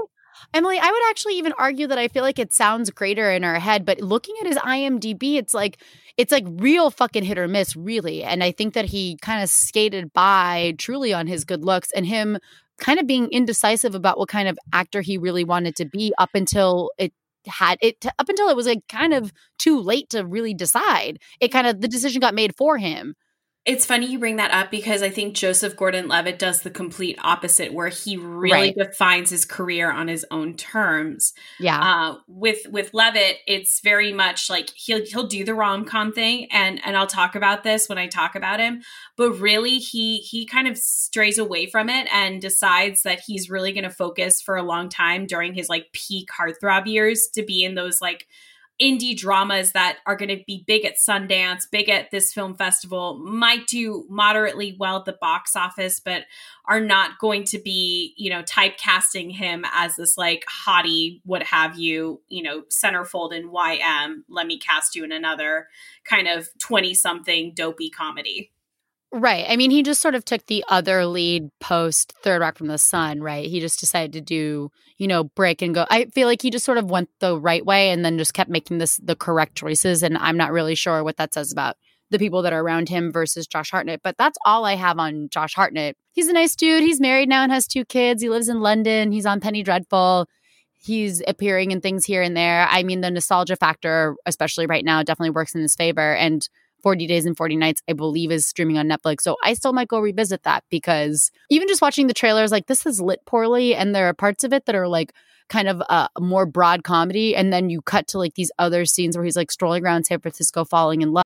Emily, I would actually even argue that I feel like it sounds greater in our head, but looking at his IMDb, it's like it's like real fucking hit or miss, really. And I think that he kind of skated by truly on his good looks and him kind of being indecisive about what kind of actor he really wanted to be up until it had it up until it was like kind of too late to really decide. It kind of the decision got made for him. It's funny you bring that up because I think Joseph Gordon Levitt does the complete opposite, where he really right. defines his career on his own terms. Yeah. Uh, with with Levitt, it's very much like he'll he'll do the rom com thing, and and I'll talk about this when I talk about him. But really, he he kind of strays away from it and decides that he's really going to focus for a long time during his like peak heartthrob years to be in those like indie dramas that are going to be big at Sundance, big at this film festival, might do moderately well at the box office, but are not going to be, you know, typecasting him as this like hottie, what have you, you know, centerfold in YM, let me cast you in another kind of 20 something dopey comedy. Right. I mean, he just sort of took the other lead post Third Rock from the Sun, right? He just decided to do, you know, break and go. I feel like he just sort of went the right way and then just kept making this the correct choices. And I'm not really sure what that says about the people that are around him versus Josh Hartnett. But that's all I have on Josh Hartnett. He's a nice dude. He's married now and has two kids. He lives in London. He's on Penny Dreadful. He's appearing in things here and there. I mean, the nostalgia factor, especially right now, definitely works in his favor. And 40 Days and 40 Nights, I believe, is streaming on Netflix. So I still might go revisit that because even just watching the trailers, like this is lit poorly. And there are parts of it that are like kind of a more broad comedy. And then you cut to like these other scenes where he's like strolling around San Francisco falling in love.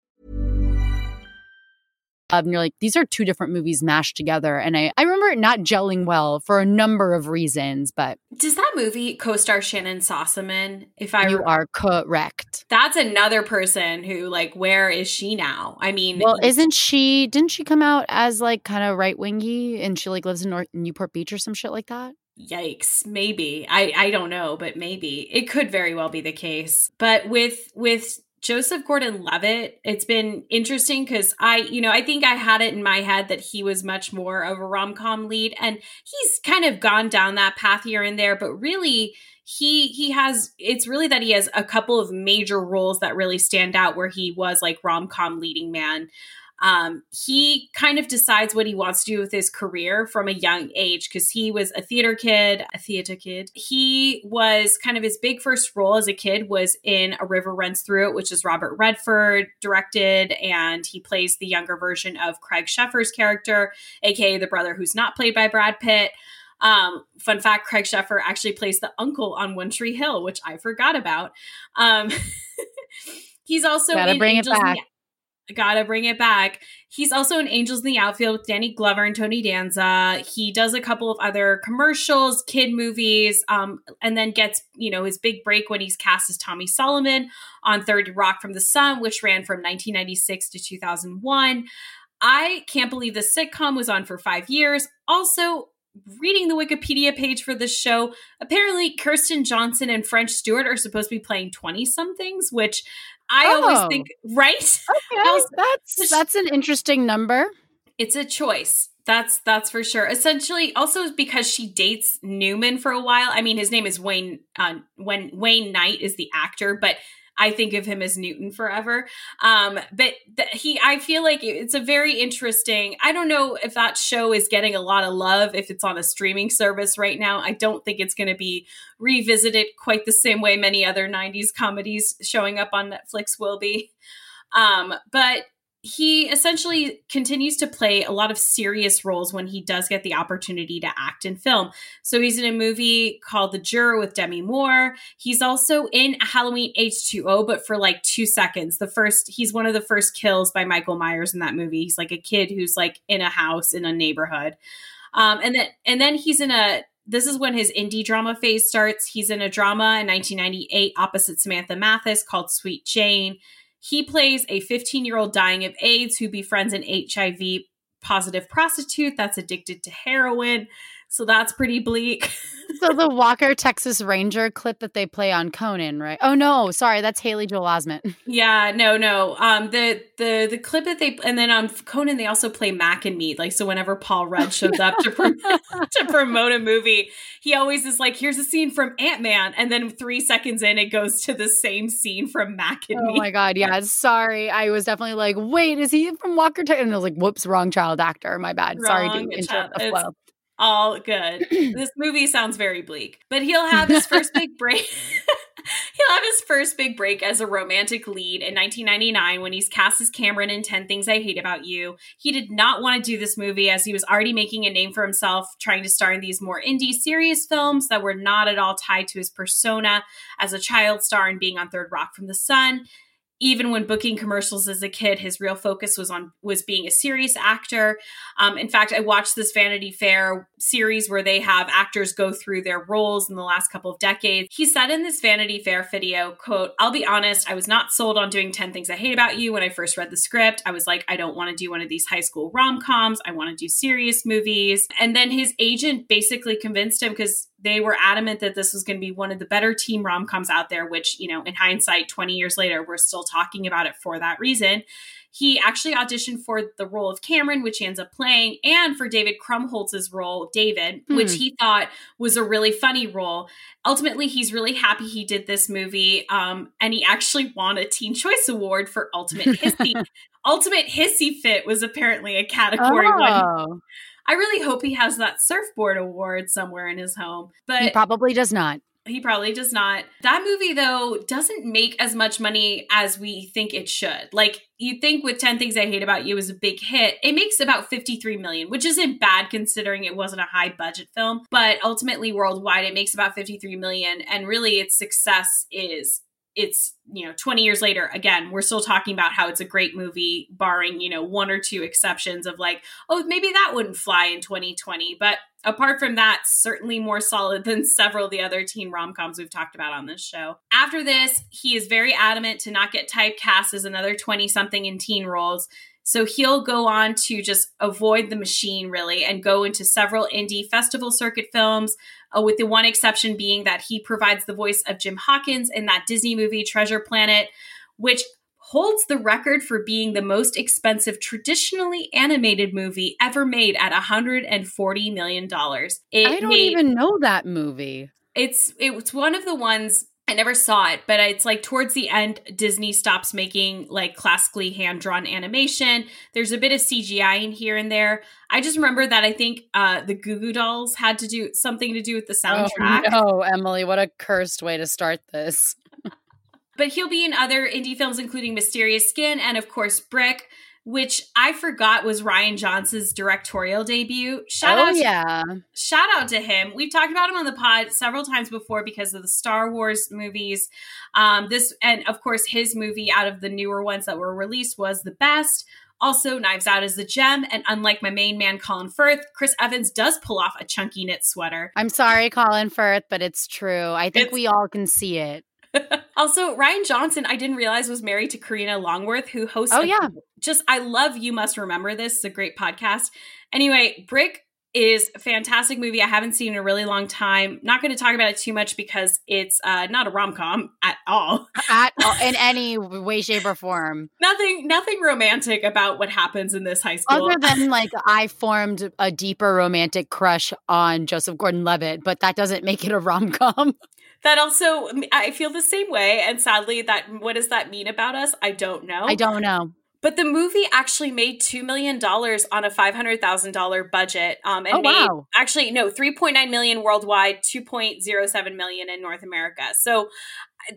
Um, you're like, these are two different movies mashed together. And I, I remember it not gelling well for a number of reasons, but. Does that movie co star Shannyn Sossamon? If I You re- are correct. That's another person who, like, where is she now? I mean, well, isn't she, didn't she come out as like kind of right wingy and she like lives in North, Newport Beach or some shit like that? yikes maybe i i don't know but maybe it could very well be the case but with with Joseph Gordon Levitt, it's been interesting because I, you know, I think I had it in my head that he was much more of a rom com lead, and he's kind of gone down that path here and there, but really, he he has it's really that he has a couple of major roles that really stand out where he was like rom-com leading man um, he kind of decides what he wants to do with his career from a young age because he was a theater kid, a theater kid. He was kind of his big first role as a kid was in A River Runs Through It, which is Robert Redford directed, and he plays the younger version of Craig Sheffer's character, aka the brother who's not played by Brad Pitt. Um, fun fact: Craig Sheffer actually plays the uncle on One Tree Hill, which I forgot about. Um, he's also gotta bring Angels it back. Gotta bring it back. He's also in Angels in the Outfield with Danny Glover and Tony Danza. He does a couple of other commercials, kid movies, um, and then gets, you know, his big break when he's cast as Tommy Solomon on Third Rock from the Sun, which ran from 1996 to 2001. I can't believe the sitcom was on for five years. Also, reading the Wikipedia page for this show, apparently Kristen Johnston and French Stewart are supposed to be playing 20 somethings, which I oh. always think, right? Okay. Was, that's that's an interesting number. It's a choice. That's that's for sure. Essentially, also because she dates Newman for a while. I mean, his name is Wayne. Uh, when Wayne Knight is the actor, but I think of him as Newton forever. Um, but th- he, I feel like it's a very interesting. I don't know if that show is getting a lot of love if it's on a streaming service right now. I don't think it's going to be revisited quite the same way many other '90s comedies showing up on Netflix will be. Um, but he essentially continues to play a lot of serious roles when he does get the opportunity to act in film. So he's in a movie called The Juror with Demi Moore. He's also in Halloween H2O, but for like two seconds. The first, he's one of the first kills by Michael Myers in that movie. He's like a kid who's like in a house in a neighborhood. Um, and then, and then he's in a, this is when his indie drama phase starts. He's in a drama in 1998 opposite Samantha Mathis called Sweet Jane. He plays a 15 year old dying of AIDS who befriends an HIV positive prostitute that's addicted to heroin. So that's pretty bleak. so the Walker Texas Ranger clip that they play on Conan, right? Oh no, sorry, that's Haley Joel Osment. Yeah, no, no. Um, the the the clip that they and then on Conan they also play Mac and Me. Like so, whenever Paul Rudd shows up to to promote a movie, he always is like, "Here's a scene from Ant Man," and then three seconds in, it goes to the same scene from Mac and oh Me. Oh my god, yeah. Sorry, I was definitely like, "Wait, is he from Walker Texas?" And I was like, "Whoops, wrong child actor. My bad. Wrong sorry to interrupt the flow." All good. this movie sounds very bleak, but he'll have his first big break. he'll have his first big break as a romantic lead in 1999 when he's cast as Cameron in 10 Things I Hate About You. He did not want to do this movie as he was already making a name for himself, trying to star in these more indie serious films that were not at all tied to his persona as a child star and being on Third Rock from the Sun even when booking commercials as a kid, his real focus was on was being a serious actor. Um, in fact, I watched this Vanity Fair series where they have actors go through their roles in the last couple of decades. He said in this Vanity Fair video, "quote I'll be honest, I was not sold on doing Ten Things I Hate About You when I first read the script. I was like, I don't want to do one of these high school rom coms. I want to do serious movies." And then his agent basically convinced him because they were adamant that this was going to be one of the better team rom coms out there, which, you know, in hindsight, 20 years later, we're still talking about it for that reason. He actually auditioned for the role of Cameron, which he ends up playing, and for David Krumholtz's role, David, hmm. which he thought was a really funny role. Ultimately, he's really happy he did this movie, um, and he actually won a Teen Choice Award for Ultimate Hissy. Ultimate Hissy Fit was apparently a category oh. I really hope he has that surfboard award somewhere in his home. But he probably does not. He probably does not. That movie, though, doesn't make as much money as we think it should. Like, you think with 10 Things I Hate About You was a big hit. It makes about 53 million, which isn't bad considering it wasn't a high budget film. But ultimately, worldwide, it makes about 53 million. And really, its success is it's you know 20 years later again we're still talking about how it's a great movie barring you know one or two exceptions of like oh maybe that wouldn't fly in 2020 but apart from that certainly more solid than several of the other teen rom-coms we've talked about on this show. After this he is very adamant to not get typecast as another 20 something in teen roles so he'll go on to just avoid the machine really and go into several indie festival circuit films, uh, with the one exception being that he provides the voice of Jim Hawkins in that Disney movie Treasure Planet, which holds the record for being the most expensive traditionally animated movie ever made at $140 million. It I don't made, even know that movie. It's it's one of the ones I never saw it, but it's like towards the end, Disney stops making like classically hand drawn animation. There's a bit of CGI in here and there. I just remember that I think uh, the Goo Goo Dolls had to do something to do with the oh, soundtrack. Oh, no, Emily, what a cursed way to start this. but he'll be in other indie films, including Mysterious Skin and, of course, Brick which I forgot was Rian Johnson's directorial debut. Shout oh, out, to, yeah! Shout out to him. We've talked about him on the pod several times before because of the Star Wars movies. Um, this and of course his movie out of the newer ones that were released was the best. Also, Knives Out is the gem, and unlike my main man Colin Firth, Chris Evans does pull off a chunky knit sweater. I'm sorry, Colin Firth, but it's true. I think it's, we all can see it. also, Rian Johnson, I didn't realize was married to Karina Longworth, who hosts. Oh, yeah. Just, I love You Must Remember This. It's a great podcast. Anyway, Brick is a fantastic movie. I haven't seen in a really long time. Not going to talk about it too much because it's uh, not a rom com at all. At all, in any way, shape, or form. nothing, nothing romantic about what happens in this high school. Other than like I formed a deeper romantic crush on Joseph Gordon-Levitt, but that doesn't make it a rom com. That also, I feel the same way. And sadly, that what does that mean about us? I don't know. I don't know. But the movie actually made $2 million on a $500,000 budget. Um, and Oh, made, wow. actually, no, 3.9 million worldwide, 2.07 million in North America. So,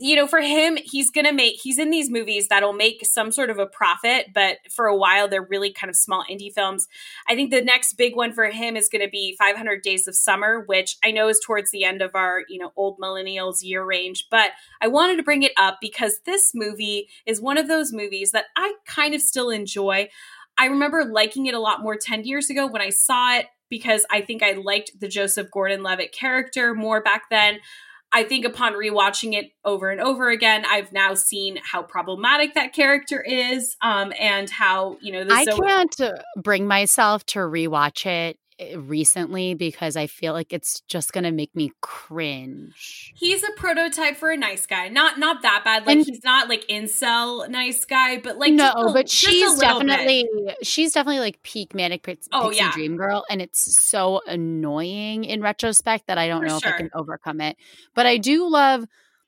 you know, for him, he's going to make, he's in these movies that'll make some sort of a profit, but for a while, they're really kind of small indie films. I think the next big one for him is going to be 500 Days of Summer, which I know is towards the end of our, you know, old millennials year range. But I wanted to bring it up because this movie is one of those movies that I kind of still enjoy. I remember liking it a lot more 10 years ago when I saw it because I think I liked the Joseph Gordon Levitt character more back then. I think upon rewatching it over and over again, I've now seen how problematic that character is, um, and how you know the I Zoe- can't uh, bring myself to rewatch it Eh, recently because I feel like it's just to make me cringe. He's a prototype for a nice guy. Not not that bad. Like And- he's not like incel nice guy, but like no, a- but she's little bit. definitely she's definitely like peak manic Oh, pixie yeah. dream girl, and it's so annoying in retrospect that I don't For know if I can overcome it. But I do love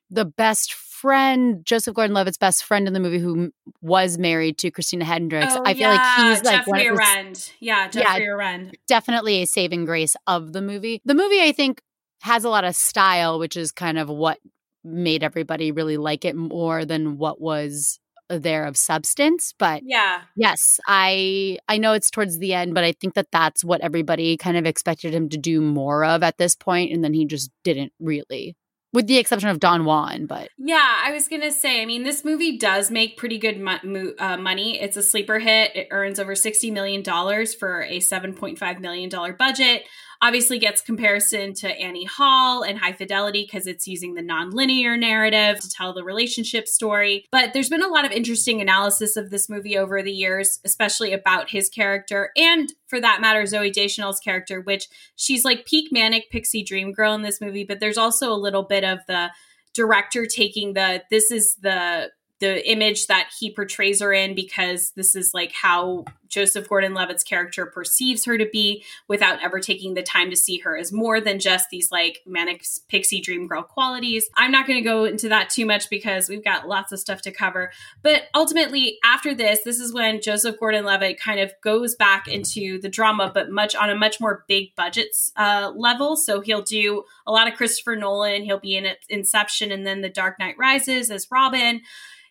the best friend, Joseph Gordon-Levitt's best friend in the movie, who was married to Christina Hendricks. Oh, I feel yeah, like he's like one Geoffrey of the Arend. Yeah, Geoffrey Arend. definitely a saving grace of the movie. The movie, I think, has a lot of style, which is kind of what made everybody really like it more than what was there of substance. But Yeah. yes, I I know it's towards the end, but I think that that's what everybody kind of expected him to do more of at this point, and then he just didn't really, with the exception of Don Juan. But Yeah, I was gonna say. I mean, this movie does make pretty good mo- uh, money. It's a sleeper hit. It earns over sixty million dollars for a seven point five million dollar budget. Obviously, gets comparison to Annie Hall and High Fidelity because it's using the non-linear narrative to tell the relationship story. But there's been a lot of interesting analysis of this movie over the years, especially about his character and, for that matter, Zooey Deschanel's character, which she's like peak manic pixie dream girl in this movie. But there's also a little bit of the director taking the this is the the image that he portrays her in because this is like how Joseph Gordon-Levitt's character perceives her to be without ever taking the time to see her as more than just these like manic pixie dream girl qualities. I'm not going to go into that too much because we've got lots of stuff to cover. But ultimately after this, this is when Joseph Gordon-Levitt kind of goes back into the drama but much on a much more big budgets uh, level. So he'll do a lot of Christopher Nolan, he'll be in Inception and then The Dark Knight Rises as Robin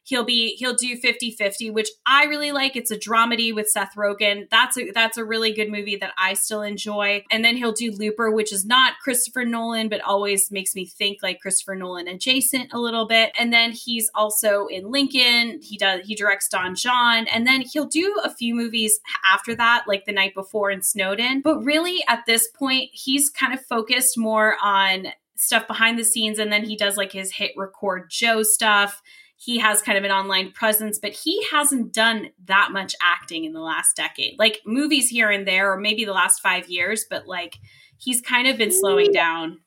he'll be he'll do 50-50 which i really like it's a dramedy with seth rogen. That's a that's a really good movie that i still enjoy. And then he'll do looper which is not christopher nolan but always makes me think like christopher nolan adjacent a little bit. And then he's also in lincoln. He does he directs don jon. And then he'll do a few movies after that like the night before in snowden. But really at this point he's kind of focused more on stuff behind the scenes. And then he does like his hit record joe stuff he has kind of an online presence, but he hasn't done that much acting in the last decade. Like movies here and there, or maybe the last five years, but like he's kind of been slowing down.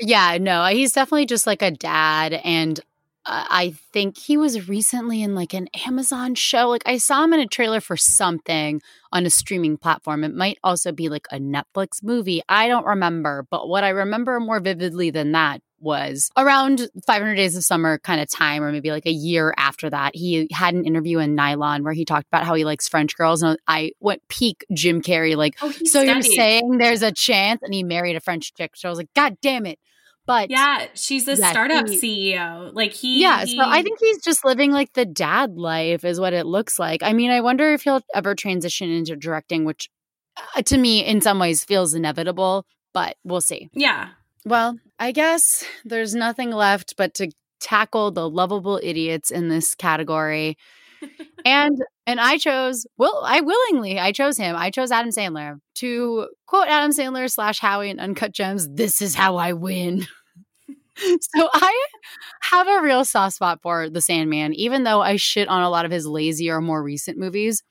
yeah, no, he's definitely just like a dad, and uh, I think he was recently in like an Amazon show. Like I saw him in a trailer for something on a streaming platform. It might also be like a Netflix movie. I don't remember, but what I remember more vividly than that was around 500 Days of Summer kind of time, or maybe like a year after that. He had an interview in Nylon where he talked about how he likes French girls. And I went peak Jim Carrey, like, Oh, so you're saying there's a chance? And he married a French chick. So I was like, God damn it. But Yeah, she's a Yeah, startup he- CEO. Like he, yeah, he- so I think he's just living like the dad life, is what it looks like. I mean, I wonder if he'll ever transition into directing, which uh, to me, in some ways, feels inevitable, but we'll see. yeah. Well, I guess there's nothing left but to tackle the lovable idiots in this category. and and I chose well, I willingly I chose him. I chose Adam Sandler to quote Adam Sandler slash Howie and Uncut Gems. This is how I win. so I have a real soft spot for the Sandman, even though I shit on a lot of his lazier, more recent movies.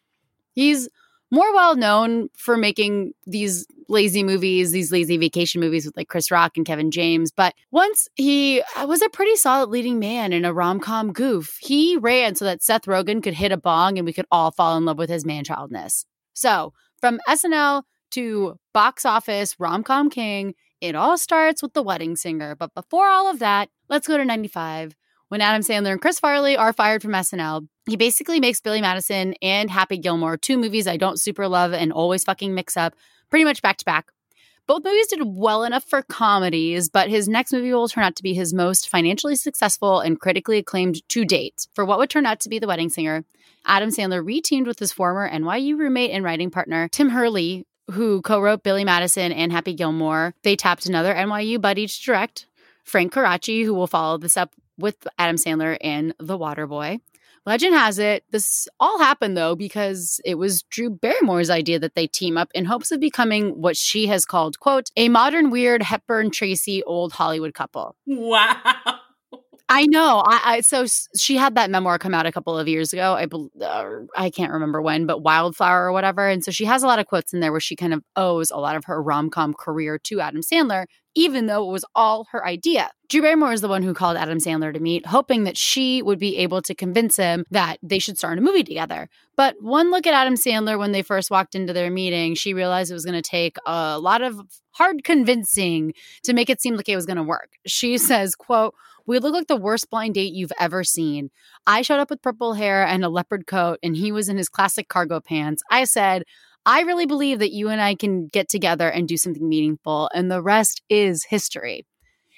He's more well known for making these lazy movies, these lazy vacation movies with like Chris Rock and Kevin James. But once he uh, was a pretty solid leading man in a rom com goof, he ran so that Seth Rogen could hit a bong and we could all fall in love with his man childness. So from SNL to box office rom com king, it all starts with The Wedding Singer. But before all of that, let's go to 95 when Adam Sandler and Chris Farley are fired from SNL. He basically makes Billy Madison and Happy Gilmore, two movies I don't super love and always fucking mix up, pretty much back to back. Both movies did well enough for comedies, but his next movie will turn out to be his most financially successful and critically acclaimed to date. For what would turn out to be The Wedding Singer, Adam Sandler reteamed with his former NYU roommate and writing partner, Tim Herlihy, who co wrote Billy Madison and Happy Gilmore. They tapped another NYU buddy to direct, Frank Coraci, who will follow this up with Adam Sandler in The Waterboy. Legend has it, this all happened though because it was Drew Barrymore's idea that they team up in hopes of becoming what she has called, quote, a modern, weird Hepburn Tracy old Hollywood couple. Wow. I know. I, I, so she had that memoir come out a couple of years ago. I uh, I can't remember when, but Wildflower or whatever. And so she has a lot of quotes in there where she kind of owes a lot of her rom com career to Adam Sandler, even though it was all her idea. Drew Barrymore is the one who called Adam Sandler to meet, hoping that she would be able to convince him that they should start a movie together. But one look at Adam Sandler when they first walked into their meeting, she realized it was going to take a lot of hard convincing to make it seem like it was going to work. She says, quote, we look like the worst blind date you've ever seen. I showed up with purple hair and a leopard coat, and he was in his classic cargo pants. I said, I really believe that you and I can get together and do something meaningful, and the rest is history.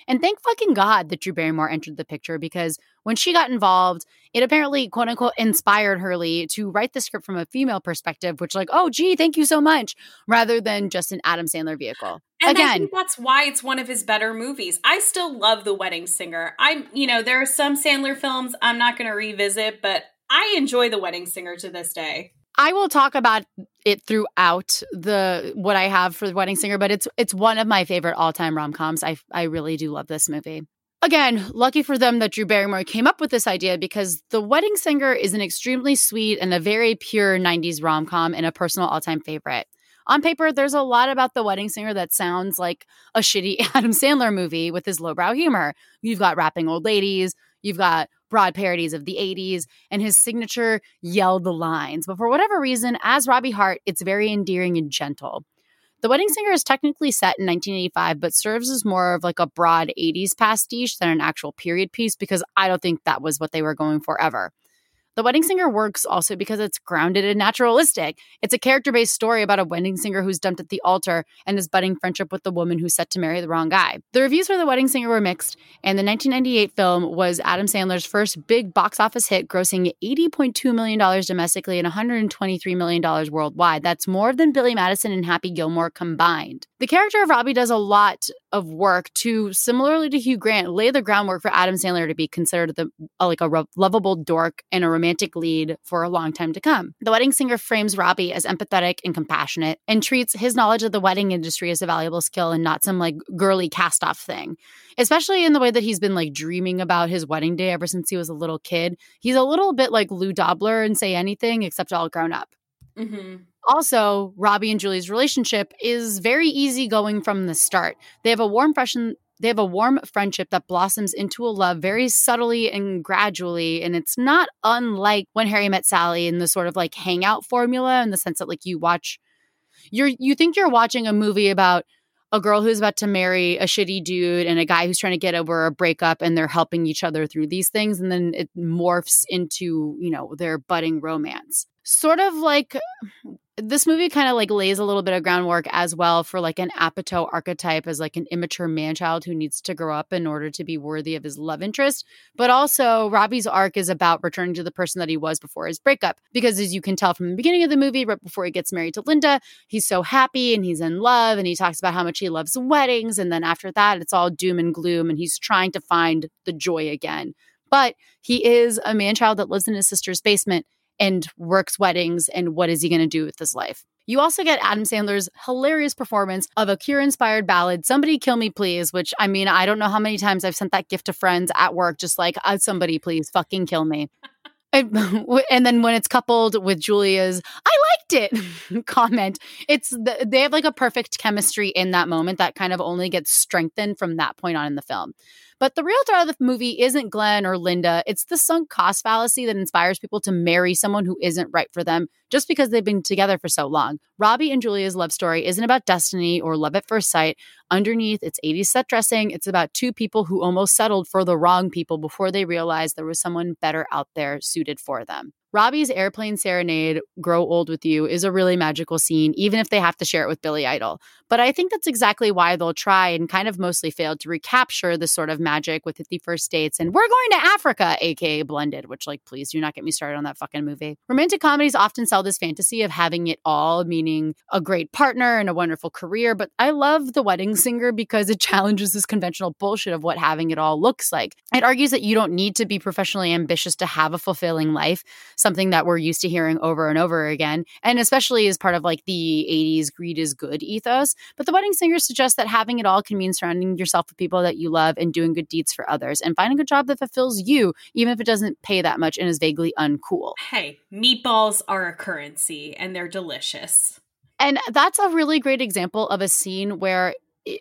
And thank fucking God that Drew Barrymore entered the picture because when she got involved, it apparently, quote unquote, inspired Herlihy to write the script from a female perspective, which, like, oh, gee, thank you so much, rather than just an Adam Sandler vehicle. And Again, I think that's why it's one of his better movies. I still love The Wedding Singer. I'm, you know, there are some Sandler films I'm not going to revisit, but I enjoy The Wedding Singer to this day. I will talk about it throughout the what I have for the Wedding Singer, but it's it's one of my favorite all time rom coms. I I really do love this movie. Again, lucky for them that Drew Barrymore came up with this idea because The Wedding Singer is an extremely sweet and a very pure 90s rom com and a personal all time favorite. On paper, there's a lot about The Wedding Singer that sounds like a shitty Adam Sandler movie with his lowbrow humor. You've got rapping old ladies, you've got broad parodies of the 80s, and his signature yell the lines. But for whatever reason, as Robbie Hart, it's very endearing and gentle. The Wedding Singer is technically set in 1985, but serves as more of like a broad 80s pastiche than an actual period piece because I don't think that was what they were going for ever. The Wedding Singer works also because it's grounded and naturalistic. It's a character based story about a wedding singer who's dumped at the altar and his budding friendship with the woman who's set to marry the wrong guy. The reviews for The Wedding Singer were mixed, and the 1998 film was Adam Sandler's first big box office hit, grossing $80.2 million domestically and $123 million worldwide. That's more than Billy Madison and Happy Gilmore combined. The character of Robbie does a lot of work to, similarly to Hugh Grant, lay the groundwork for Adam Sandler to be considered the, like a lovable dork and a romantic lead for a long time to come. The wedding singer frames Robbie as empathetic and compassionate and treats his knowledge of the wedding industry as a valuable skill and not some like girly cast off thing, especially in the way that he's been like dreaming about his wedding day ever since he was a little kid. He's a little bit like Lloyd Dobler and say anything except all grown up. Mm-hmm. Also, Robbie and Julie's relationship is very easygoing from the start. They have a warm, fresh, they have a warm friendship that blossoms into a love very subtly and gradually. And it's not unlike when Harry met Sally in the sort of like hangout formula in the sense that like you watch you're you think you're watching a movie about a girl who's about to marry a shitty dude and a guy who's trying to get over a breakup and they're helping each other through these things and then it morphs into you know their budding romance sort of like this movie kind of like lays a little bit of groundwork as well for like an Apatow archetype as like an immature man child who needs to grow up in order to be worthy of his love interest. But also, Robbie's arc is about returning to the person that he was before his breakup. Because as you can tell from the beginning of the movie, right before he gets married to Linda, he's so happy and he's in love and he talks about how much he loves weddings. And then after that, it's all doom and gloom and he's trying to find the joy again. But he is a man child that lives in his sister's basement and works weddings and what is he going to do with his life. You also get Adam Sandler's hilarious performance of a Cure inspired ballad, Somebody Kill Me Please, which I mean, I don't know how many times I've sent that gift to friends at work, just like, oh, somebody please fucking kill me. and, and then when it's coupled with Julia's, I liked it comment. It's the, they have like a perfect chemistry in that moment that kind of only gets strengthened from that point on in the film. But the real star of the movie isn't Glenn or Linda. It's the sunk cost fallacy that inspires people to marry someone who isn't right for them just because they've been together for so long. Robbie and Julia's love story isn't about destiny or love at first sight. Underneath its 80s set dressing, it's about two people who almost settled for the wrong people before they realized there was someone better out there suited for them. Robbie's airplane serenade, Grow Old With You, is a really magical scene, even if they have to share it with Billy Idol. But I think that's exactly why they'll try and kind of mostly failed to recapture the sort of magic with 50 First Dates and We're Going to Africa, aka Blended, which, like, please do not get me started on that fucking movie. Romantic comedies often sell this fantasy of having it all, meaning a great partner and a wonderful career. But I love The Wedding Singer because it challenges this conventional bullshit of what having it all looks like. It argues that you don't need to be professionally ambitious to have a fulfilling life something that we're used to hearing over and over again, and especially as part of like the 80s greed is good ethos. But the wedding singer suggests that having it all can mean surrounding yourself with people that you love and doing good deeds for others and finding a job that fulfills you, even if it doesn't pay that much and is vaguely uncool. Hey, meatballs are a currency and they're delicious. And that's a really great example of a scene where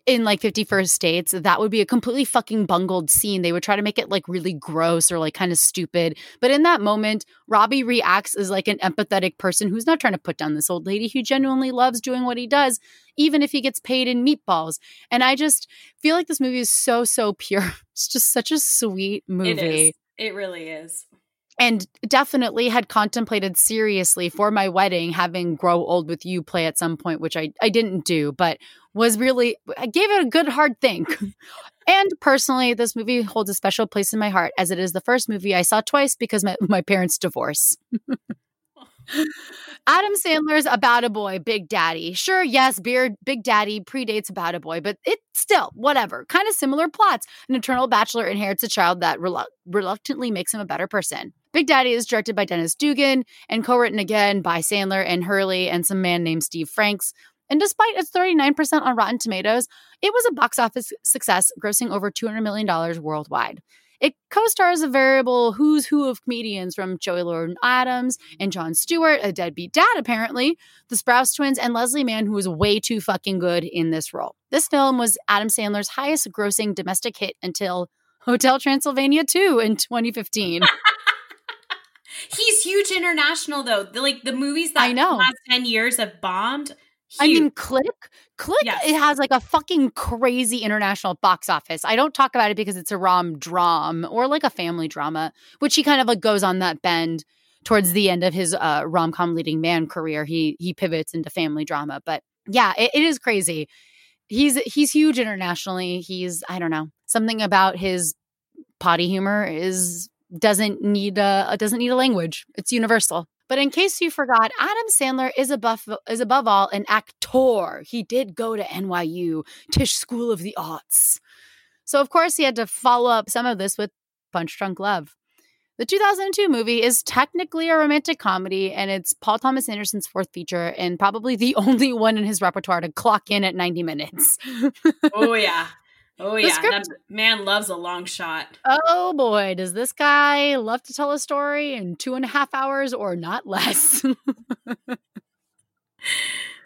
in like 50 First Dates that would be a completely fucking bungled scene. They would try to make it like really gross or like kind of stupid. But in that moment robbie reacts as like an empathetic person who's not trying to put down this old lady. Who genuinely loves doing what he does even if he gets paid in meatballs. And i just feel like this movie is so so pure. It's just such a sweet movie it, is. it really is. And definitely had contemplated seriously for my wedding having grow old with you play at some point which i, I didn't do but was really i gave it a good hard think and personally this movie holds a special place in my heart as it is the first movie i saw twice because my, my parents divorce Adam Sandler's About a Boy, Big Daddy. Sure, yes, Beard, Big Daddy predates About a Boy, but it still whatever. Kind of similar plots. An eternal bachelor inherits a child that relu- reluctantly makes him a better person. Big Daddy is directed by Dennis Dugan and co written again by Sandler and Herlihy and some man named Steve Franks. And despite its 39% on Rotten Tomatoes, it was a box office success, grossing over $200 million worldwide. It co stars a variable who's who of comedians from Joey Lauren Adams and Jon Stewart, a deadbeat dad, apparently, the Sprouse twins, and Leslie Mann, who was way too fucking good in this role. This film was Adam Sandler's highest grossing domestic hit until Hotel Transylvania 2 in 2015. He's huge international though. The, like the movies that I know. the last 10 years have bombed. Huge. I mean, Click, Click, Yes. it has like a fucking crazy international box office. I don't talk about it because it's a rom dram or like a family drama, which he kind of like goes on that bend towards the end of his uh, rom com leading man career. He he pivots into family drama, but yeah, it, it is crazy. He's he's huge internationally. He's I don't know something about his potty humor is doesn't need a doesn't need a language. It's universal. But in case you forgot, Adam Sandler is above is above all an actor. He did go to NYU, Tisch School of the Arts. So of course he had to follow up some of this with Punch Drunk Love. The 2002 movie is technically a romantic comedy, and it's Paul Thomas Anderson's fourth feature, and probably the only one in his repertoire to clock in at 90 minutes. Oh yeah. Oh yeah. That man loves a long shot. Oh boy, does this guy love to tell a story in two and a half hours or not less? and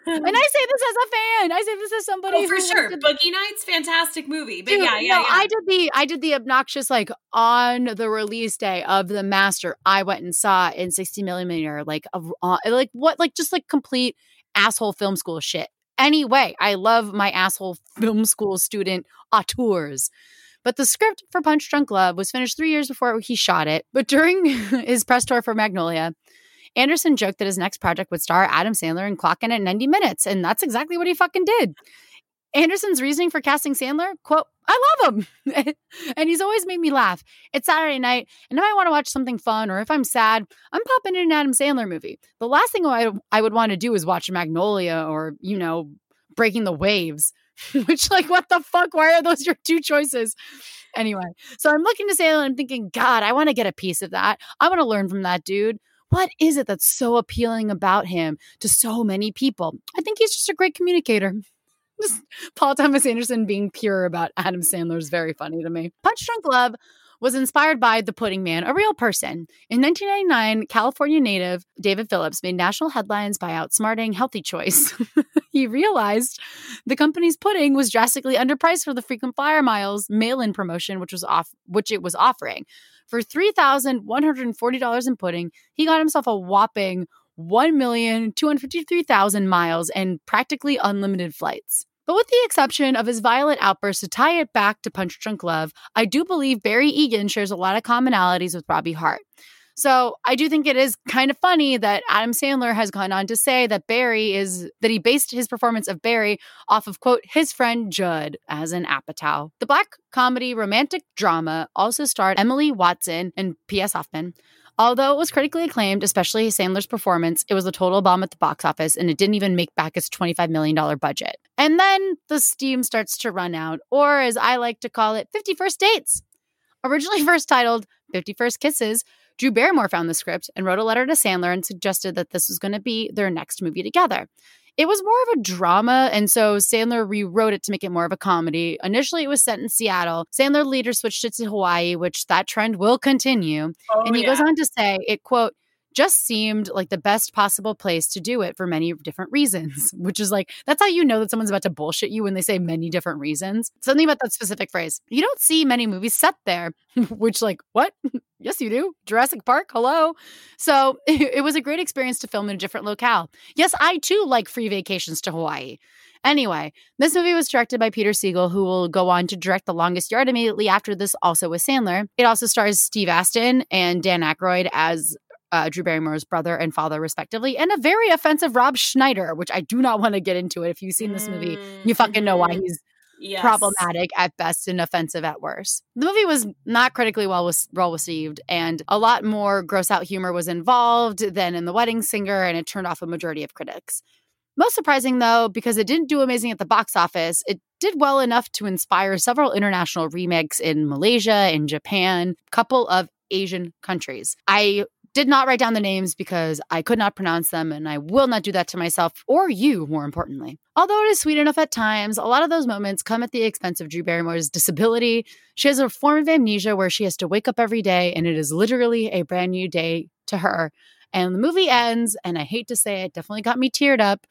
I say this as a fan. I say this as somebody Oh, for sure. Boogie Nights, fantastic movie. But Dude, yeah, yeah, no, yeah. I did the I did the obnoxious like on the release day of the master. I went and saw in 60 millimeter, like a, uh, like what like just like complete asshole film school shit. Anyway, I love my asshole film school student auteurs. But the script for Punch Drunk Love was finished three years before he shot it. But during his press tour for Magnolia, Anderson joked that his next project would star Adam Sandler and clock in at 90 minutes. And that's exactly what he fucking did. Anderson's reasoning for casting Sandler, quote, I love him. and he's always made me laugh. It's Saturday night, and if I want to watch something fun or if I'm sad, I'm popping in an Adam Sandler movie. The last thing I, I would want to do is watch Magnolia or, you know, Breaking the Waves, which, like, what the fuck? Why are those your two choices? Anyway, so I'm looking to Sandler and I'm thinking, God, I want to get a piece of that. I want to learn from that dude. What is it that's so appealing about him to so many people? I think he's just a great communicator. Just Paul Thomas Anderson being pure about Adam Sandler is very funny to me. Punch Drunk Love was inspired by the Pudding Man, a real person. In 1999, California native David Phillips made national headlines by outsmarting Healthy Choice. he realized the company's pudding was drastically underpriced for the frequent flyer miles mail-in promotion, which was off, which it was offering. For $3,140 in pudding, he got himself a whopping 1,253,000 miles and practically unlimited flights. But with the exception of his violent outbursts to tie it back to Punch Drunk Love, I do believe Barry Egan shares a lot of commonalities with Robbie Hart. So I do think it is kind of funny that Adam Sandler has gone on to say that Barry is that he based his performance of Barry off of quote his friend Judd as an Apatow. The black comedy romantic drama also starred Emily Watson and P.S. Hoffman. Although it was critically acclaimed, especially Sandler's performance, it was a total bomb at the box office and it didn't even make back its $25 million budget. And then the steam starts to run out, or as I like to call it, 50 First Dates. Originally first titled 50 First Kisses, Drew Barrymore found the script and wrote a letter to Sandler and suggested that this was going to be their next movie together. It was more of a drama, and so Sandler rewrote it to make it more of a comedy. Initially, it was set in Seattle. Sandler later switched it to Hawaii, which that trend will continue. Oh, and he yeah. goes on to say, it quote, just seemed like the best possible place to do it for many different reasons, which is like, that's how you know that someone's about to bullshit you when they say many different reasons. Something about that specific phrase. You don't see many movies set there, which, like, what? yes, you do. Jurassic Park, hello. So it, it was a great experience to film in a different locale. Yes, I too like free vacations to Hawaii. Anyway, this movie was directed by Peter Segal, who will go on to direct The Longest Yard immediately after this, also with Sandler. It also stars Steve Astin and Dan Aykroyd as uh, Drew Barrymore's brother and father, respectively, and a very offensive Rob Schneider, which I do not want to get into it. If you've seen this movie, you fucking know why Mhm. he's Yes. problematic at best and offensive at worst. The movie was not critically well was well received, and a lot more gross out humor was involved than in The Wedding Singer, and it turned off a majority of critics. Most surprising, though, because it didn't do amazing at the box office, it did well enough to inspire several international remakes in Malaysia, in Japan, couple of Asian countries. I did not write down the names because I could not pronounce them, and I will not do that to myself or you, more importantly. Although it is sweet enough at times, a lot of those moments come at the expense of Drew Barrymore's disability. She has a form of amnesia where she has to wake up every day, and it is literally a brand new day to her. And the movie ends, and I hate to say it, definitely got me teared up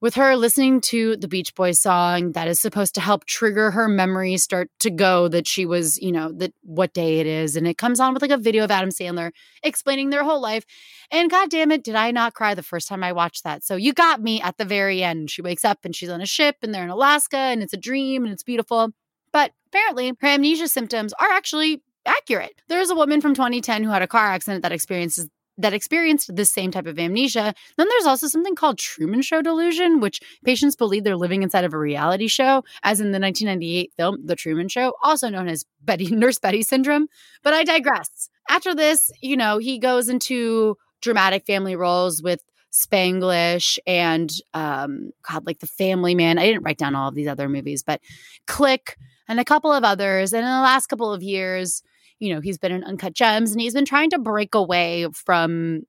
with her listening to the Beach Boys song that is supposed to help trigger her memory start to go that she was, you know, that what day it is. And it comes on with like a video of Adam Sandler explaining their whole life. And god damn it, did I not cry the first time I watched that? So you got me at the very end. She wakes up and she's on a ship and they're in Alaska and it's a dream and it's beautiful. But apparently her amnesia symptoms are actually accurate. There's a woman from 2010 who had a car accident that experiences that experienced this same type of amnesia. Then there's also something called Truman Show delusion, which patients believe they're living inside of a reality show, as in the 1998 film The Truman Show, also known as Betty Nurse Betty syndrome. But I digress. After this, you know, he goes into dramatic family roles with Spanglish and um God, like The Family Man. I didn't write down all of these other movies, but Click and a couple of others. And in the last couple of years, you know, he's been in Uncut Gems and he's been trying to break away from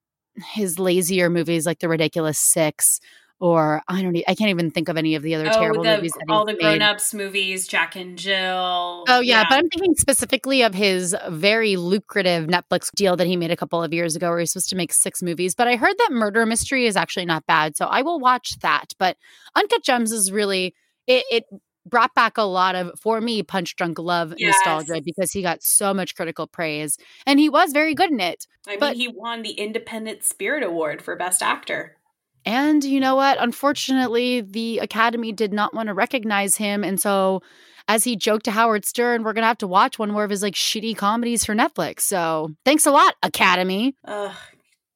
his lazier movies like The Ridiculous Six or I don't I can't even think of any of the other Oh, terrible the, movies all the grown-ups movies, Jack and Jill. Oh yeah, but I'm thinking specifically of his very lucrative Netflix deal that he made a couple of years ago where he's supposed to make six movies. But I heard that Murder Mystery is actually not bad, so I will watch that. But Uncut Gems is really it, it brought back a lot of for me punch drunk love Yes. nostalgia because he got so much critical praise and he was very good in it. I mean, but- he won the Independent Spirit Award for Best Actor. And you know what? Unfortunately, the Academy did not want to recognize him. And so, as he joked to Howard Stern, we're going to have to watch one more of his like shitty comedies for Netflix. So, thanks a lot, Academy. Ugh.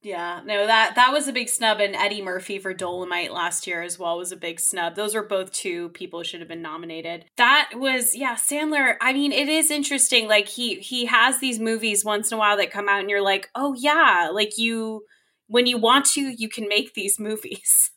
Yeah, no that that was a big snub, and Eddie Murphy for Dolomite last year as well was a big snub. Those were both two people who should have been nominated. That was yeah, Sandler. I mean, it is interesting. Like he he has these movies once in a while that come out, and you're like, oh yeah, like you when you want to, you can make these movies.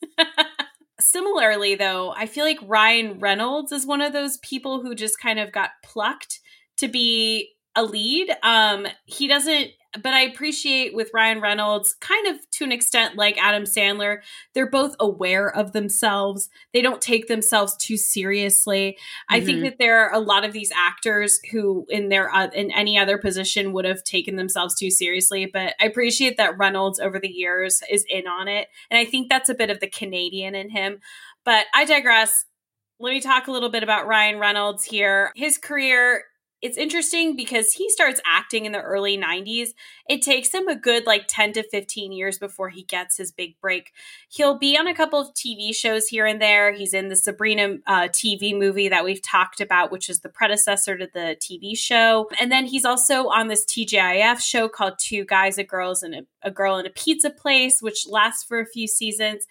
Similarly, though, I feel like Ryan Reynolds is one of those people who just kind of got plucked to be a lead. Um, he doesn't but I appreciate with Ryan Reynolds, kind of to an extent like Adam Sandler, they're both aware of themselves. They don't take themselves too seriously. Mm-hmm. I think mm-hmm. that there are a lot of these actors who, in their uh, in any other position, would have taken themselves too seriously. But I appreciate that Reynolds over the years is in on it, and I think that's a bit of the Canadian in him. But I digress. Let me talk a little bit about Ryan Reynolds here. His career it's interesting because he starts acting in the early 90s. It takes him a good like 10 to 15 years before he gets his big break. He'll be on a couple of TV shows here and there. He's in the Sabrina uh, TV movie that we've talked about, which is the predecessor to the TV show. And then he's also on this TGIF show called Two Guys, a Girls, and a, a Girl in a Pizza Place, which lasts for a few seasons.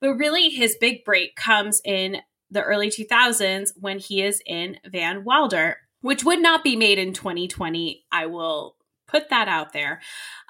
But really, his big break comes in the early 2000s when he is in Van Wilder which would not be made in 2020. I will put that out there.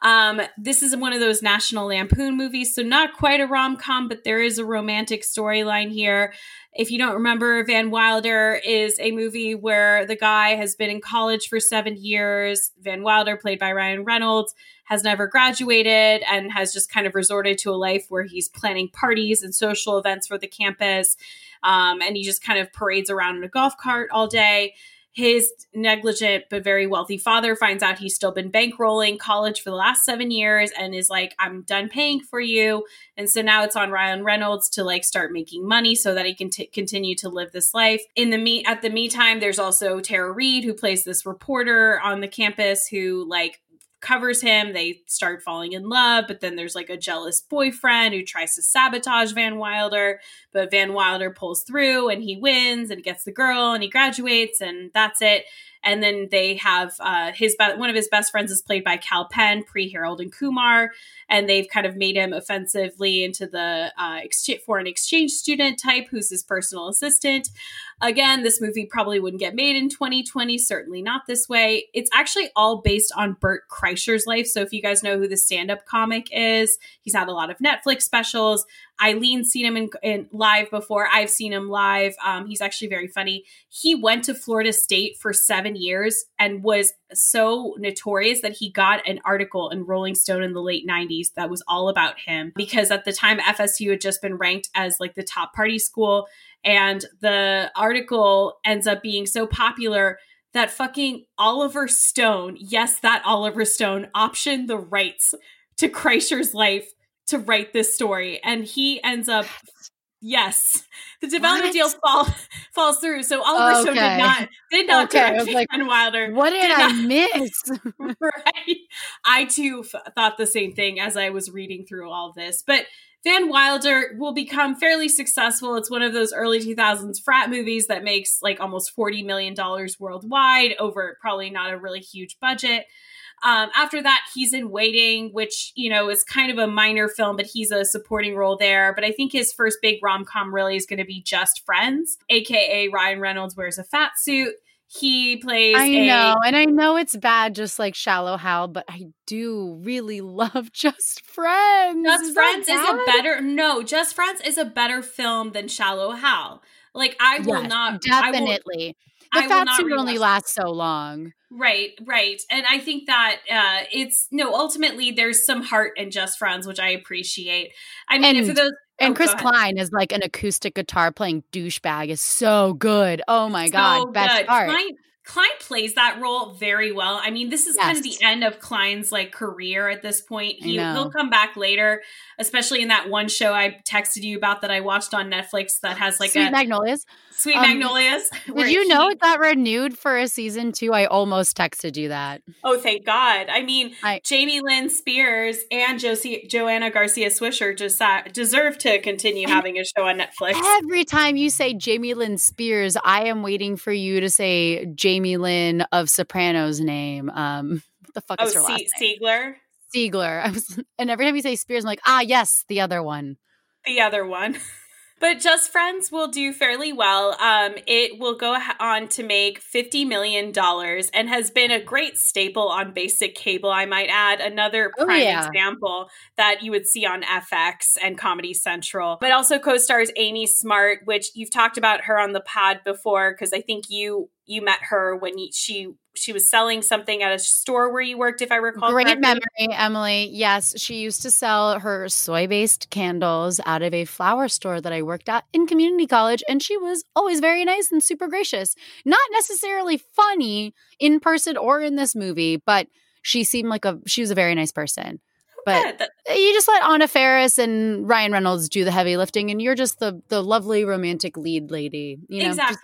Um, this is one of those National Lampoon movies, so not quite a rom com, but there is a romantic storyline here. If you don't remember, Van Wilder is a movie where the guy has been in college for seven years. Van Wilder, played by Ryan Reynolds, has never graduated and has just kind of resorted to a life where he's planning parties and social events for the campus. Um, and he just kind of parades around in a golf cart all day his negligent but very wealthy father finds out he's still been bankrolling college for the last seven years and is like, I'm done paying for you. And so now it's on Ryan Reynolds to like start making money so that he can t- continue to live this life. In the me at the meantime, there's also Tara Reid who plays this reporter on the campus who like covers him. They start falling in love, but then there's like a jealous boyfriend who tries to sabotage Van Wilder, but Van Wilder pulls through and he wins and gets the girl and he graduates and that's it. And then they have uh, his be- one of his best friends is played by Kal Penn, pre Harold and Kumar, and they've kind of made him offensively into the uh, foreign exchange student type, who's his personal assistant. Again, this movie probably wouldn't get made in 2020, certainly not this way. It's actually all based on Bert Kreischer's life. So if you guys know who the stand up comic is, he's had a lot of Netflix specials. Eileen's seen him in, in, live before. I've seen him live. Um, he's actually very funny. He went to Florida State for seven years and was so notorious that he got an article in Rolling Stone in the late 90s that was all about him because at the time FSU had just been ranked as like the top party school. And the article ends up being so popular that fucking Oliver Stone, yes, that Oliver Stone optioned the rights to Kreischer's life to write this story. And he ends up Yes, the development what? deal fall, falls through. So Oliver okay. Stone did not did not okay. direct like, Wilder. What did, did I not, miss? right. I too f- thought the same thing as I was reading through all this. But Van Wilder will become fairly successful. It's one of those early 2000s frat movies that makes like almost $40 million worldwide over probably not a really huge budget. Um, after that, he's in Waiting, which, you know, is kind of a minor film, but he's a supporting role there. But I think his first big rom com really is going to be Just Friends, aka Ryan Reynolds wears a fat suit. He plays. I a- know, and I know it's bad, just like Shallow Hal, but I do really love Just Friends. Just is Friends is a better no. Just Friends is a better film than Shallow Hal. Like I will yes, not definitely. I the fat suit only lasts so long. Right, right. And I think that uh it's no, ultimately there's some heart in Just Friends, which I appreciate. I mean, and, for those and oh, Chris Klein is like an acoustic guitar playing douchebag is so good. Oh my so god, best good. part. Klein, Klein plays that role very well. I mean, this is yes. kind of the end of Klein's like career at this point. He, he'll come back later, especially in that one show I texted you about that I watched on Netflix that has like Sweet a Magnolias. Sweet um, Magnolias. Did you he, know it got renewed for a season two? I almost texted you that. Oh, thank God. I mean, I, Jamie Lynn Spears and Josie, Joanna Garcia Swisher just deserve to continue having a show on Netflix. Every time you say Jamie Lynn Spears, I am waiting for you to say Jamie Lynn of Sopranos name. Um, what the fuck oh, is her last name? Sigler. Sigler. I was, and every time you say Spears, I'm like, ah, yes, the other one. The other one. But Just Friends will do fairly well. Um, it will go on to make $50 million and has been a great staple on basic cable, I might add. Another oh, prime oh, yeah. example that you would see on FX and Comedy Central. But also co stars Amy Smart, which you've talked about her on the pod before, because I think you you met her when you, she she was selling something at a store where you worked, if I recall. Great correctly. memory, Emily. Yes, she used to sell her soy based candles out of a flower store that I worked at in community college. And she was always very nice and super gracious. Not necessarily funny in person or in this movie, but she seemed like a, she was a very nice person. But Yeah, that- you just let Anna Faris and Ryan Reynolds do the heavy lifting, and you're just the the lovely romantic lead lady. You know, just-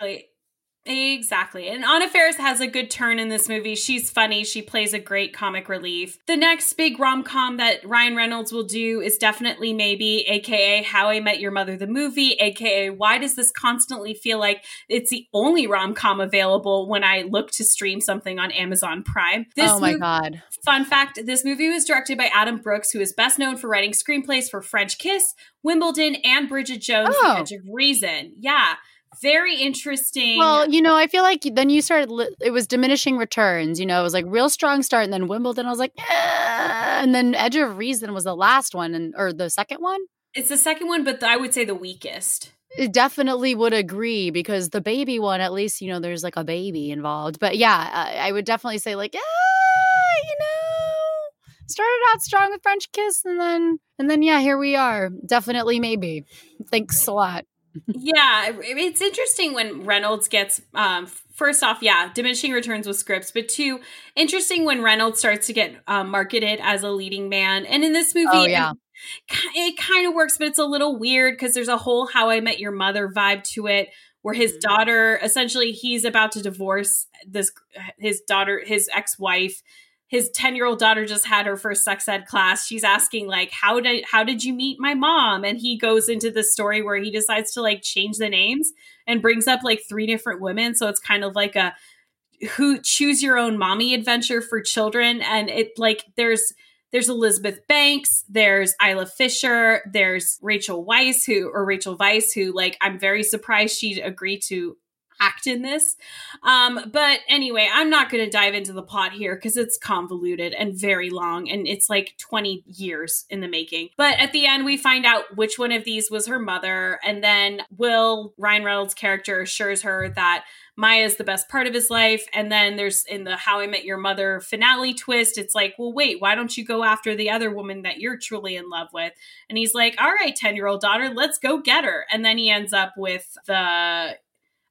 exactly. And Anna Faris has a good turn in this movie. She's funny. She plays a great comic relief. The next big rom com that Ryan Reynolds will do is definitely maybe, aka How I Met Your Mother, the movie, aka Why Does This Constantly Feel Like It's the Only Rom Com available when I look to stream something on Amazon Prime? This oh my mov- god. Fun fact this movie was directed by Adam Brooks, who is best known for writing screenplays for French Kiss, Wimbledon, and Bridget Jones' Oh. The Edge of Reason. Yeah. Very interesting. Well, you know, I feel like then you started. Li- it was diminishing returns. You know, it was like real strong start, and then Wimbledon. I was like, and then Edge of Reason was the last one, and or the second one. it's the second one, but I would say the weakest. I definitely would agree because the baby one, at least you know, there's like a baby involved. But yeah, I, I would definitely say like, ah, you know, started out strong with French Kiss, and then and then yeah, here we are. Definitely, maybe. Thanks a lot. Yeah, it's interesting when Reynolds gets um first off, yeah, diminishing returns with scripts, but two, interesting when Reynolds starts to get um, marketed as a leading man. And in this movie, Oh, yeah. it kind of works, but it's a little weird because there's a whole How I Met Your Mother vibe to it, where his Mm-hmm. daughter essentially he's about to divorce this his daughter, his ex wife. His ten year old daughter just had her first sex ed class. She's asking like, "How did how did you meet my mom?" And he goes into the story where he decides to like change the names and brings up like three different women. So it's kind of like a who choose your own mommy adventure for children and it like there's there's Elizabeth Banks, there's Isla Fisher, there's Rachel Weiss who or Rachel Weisz who like I'm very surprised she agreed to act in this. Um but anyway, I'm not going to dive into the plot here cuz it's convoluted and very long and it's like 20 years in the making. But at the end we find out which one of these was her mother and then Will Ryan Reynolds character assures her that Maya is the best part of his life. And then there's in the How I Met Your Mother finale twist, it's like, well, wait, why don't you go after the other woman that you're truly in love with? And he's like, all right, 10 year old daughter, let's go get her. And then he ends up with the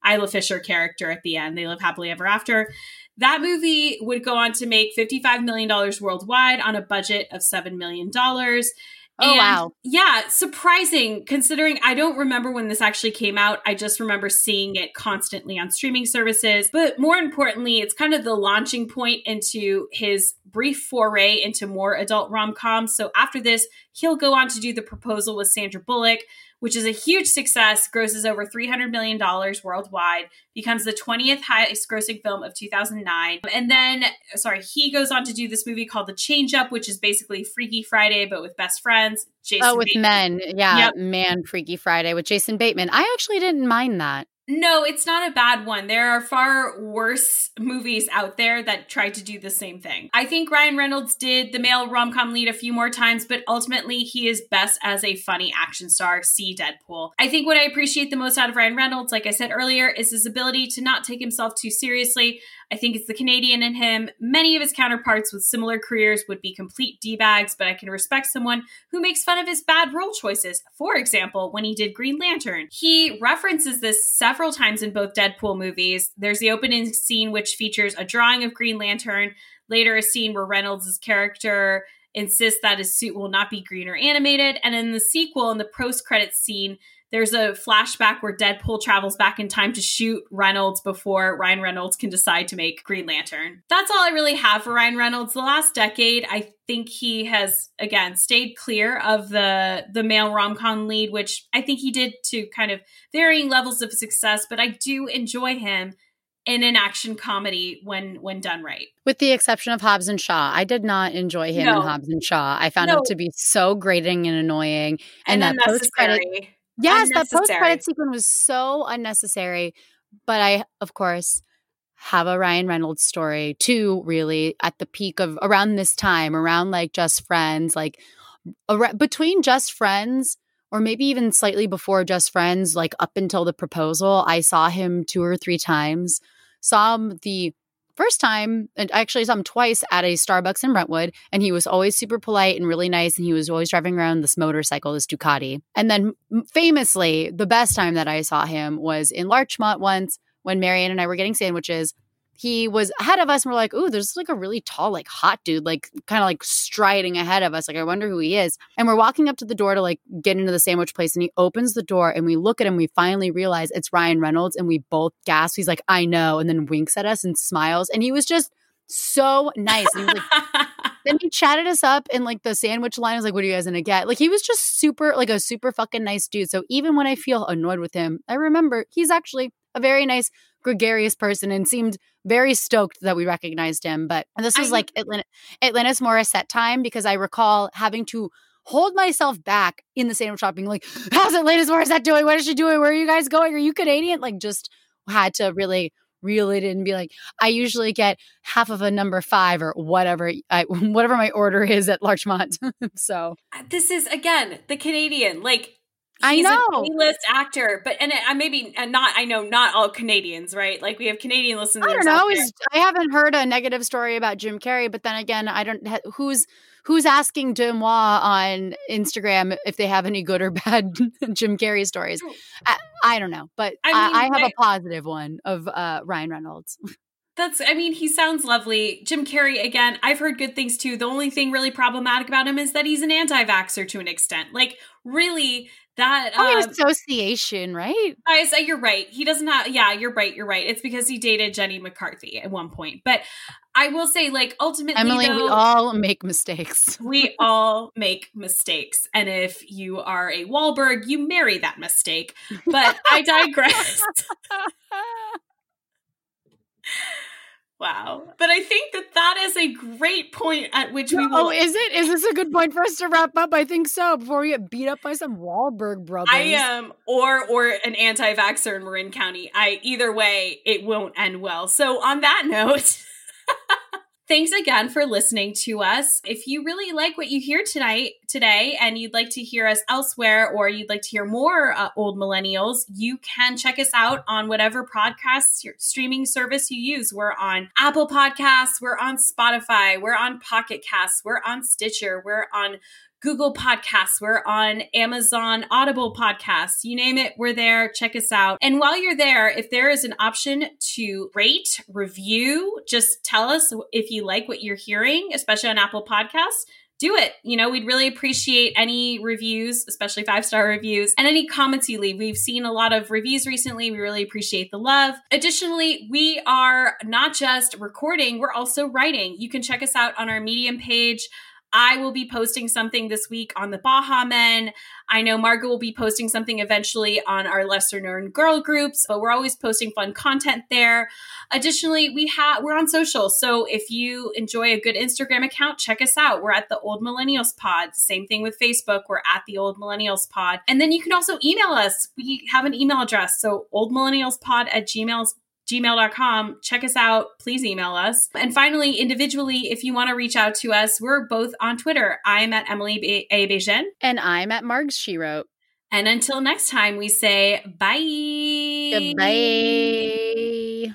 Isla Fisher character at the end. They live happily ever after. That movie would go on to make $55 million worldwide on a budget of $7 million. Oh, And, wow. Yeah, surprising considering I don't remember when this actually came out. I just remember seeing it constantly on streaming services. But more importantly, it's kind of the launching point into his brief foray into more adult rom coms. So after this, he'll go on to do The Proposal with Sandra Bullock, which is a huge success, grosses over $300 million worldwide, becomes the 20th highest grossing film of 2009. And then, sorry, he goes on to do this movie called The Change Up, which is basically Freaky Friday, but with best friends. Jason oh, with Bateman. men, yeah, Yep. man, Freaky Friday with Jason Bateman. I actually didn't mind that. No, it's not a bad one. There are far worse movies out there that tried to do the same thing. I think Ryan Reynolds did the male rom com lead a few more times, but ultimately he is best as a funny action star. See Deadpool. I think what I appreciate the most out of Ryan Reynolds, like I said earlier, is his ability to not take himself too seriously. I think it's the Canadian in him. Many of his counterparts with similar careers would be complete D bags, but I can respect someone who makes fun of his bad role choices. For example, when he did Green Lantern, he references this several times in both Deadpool movies. There's the opening scene, which features a drawing of Green Lantern, later, a scene where Reynolds' character insists that his suit will not be green or animated. And in the sequel, in the post credits scene, there's a flashback where Deadpool travels back in time to shoot Reynolds before Ryan Reynolds can decide to make Green Lantern. That's all I really have for Ryan Reynolds. The last decade, I think he has again stayed clear of the the male rom-com lead, which I think he did to kind of varying levels of success, but I do enjoy him in an action comedy when when done right. With the exception of Hobbs and Shaw, I did not enjoy him No. in Hobbs and Shaw. I found No. him to be so grating and annoying. And, And, that post credit. Yes, that post credit sequence was so unnecessary. But I, of course, have a Ryan Reynolds story too. Really, at the peak of around this time, around like Just Friends, like ar- between Just Friends. Or maybe even slightly before Just Friends, like up until the proposal, I saw him two or three times saw him the first time, and I actually saw him twice at a Starbucks in Brentwood, and he was always super polite and really nice. And he was always driving around this motorcycle, this Ducati. And then famously, the best time that I saw him was in Larchmont once when Marianne and I were getting sandwiches he was ahead of us and we're like, ooh, there's like a really tall, like hot dude, like kind of like striding ahead of us. Like, I wonder who he is. And we're walking up to the door to like get into the sandwich place and he opens the door and we look at him. We finally realize it's Ryan Reynolds and we both gasp. He's like, I know. And then winks at us and smiles. And he was just so nice. And he like, then he chatted us up in like the sandwich line. I was like, what are you guys gonna get? Like he was just super, like a super fucking nice dude. So even when I feel annoyed with him, I remember he's actually a very nice, gregarious person and seemed very stoked that we recognized him. But this was I, like Atlanta, Alanis Morissette time because I recall having to hold myself back in the sandwich shop being like, how's Alanis Morissette doing? What is she doing? Where are you guys going? Are you Canadian? Like just had to really reel it in and be like, I usually get half of a number five or whatever I, whatever my order is at Larchmont. so uh, this is again the Canadian. Like I know a list actor, but and I maybe and not I know not all Canadians, right? Like we have Canadian listeners. I don't know. I haven't heard a negative story about Jim Carrey, but then again, I don't. Who's who's asking Demois on Instagram if they have any good or bad Jim Carrey stories? I, I don't know, but I, mean, I, I have a positive one of uh, Ryan Reynolds. That's, I mean, he sounds lovely. Jim Carrey, again, I've heard good things too. The only thing really problematic about him is that he's an anti vaxxer to an extent. Like, really, that oh, um, association, right? I say you're right. He doesn't have. Yeah, you're right. You're right. It's because he dated Jenny McCarthy at one point. But I will say, like, ultimately, Emily, though, we all make mistakes. we all make mistakes, and if you are a Wahlberg, you marry that mistake. But I digress. Wow. But I think that that is a great point at which we will. Oh, is it? Is this a good point for us to wrap up? I think so. Before we get beat up by some Wahlberg brothers. I am, um, or or an anti-vaxxer in Marin County. I either way, it won't end well. So on that note. Thanks again for listening to us. If you really like what you hear tonight, today, and you'd like to hear us elsewhere, or you'd like to hear more uh, old millennials, you can check us out on whatever podcast streaming service you use. We're on Apple Podcasts, we're on Spotify, we're on Pocket Casts, we're on Stitcher, we're on Google Podcasts, we're on Amazon Audible Podcasts, you name it, we're there. Check us out. And while you're there, if there is an option to rate, review, just tell us if you like what you're hearing, especially on Apple Podcasts do it. You know, we'd really appreciate any reviews, especially five star reviews, and any comments you leave. We've seen a lot of reviews recently. We really appreciate the love. Additionally, we are not just recording, we're also writing. You can check us out on our Medium page. I will be posting something this week on the Baha Men. I know Margot will be posting something eventually on our lesser known girl groups, but we're always posting fun content there. Additionally, we have we're on social. So if you enjoy a good Instagram account, check us out. We're at the Old Millennials Pod. Same thing with Facebook. We're at the Old Millennials Pod. And then you can also email us. We have an email address. So oldmillennialspod at gmail.com gmail.com. Check us out. Please email us. And finally, individually, if you want to reach out to us, we're both on Twitter. I'm at Emily A. Bejen. And I'm at Margs She Wrote. And until next time, we say bye. Goodbye.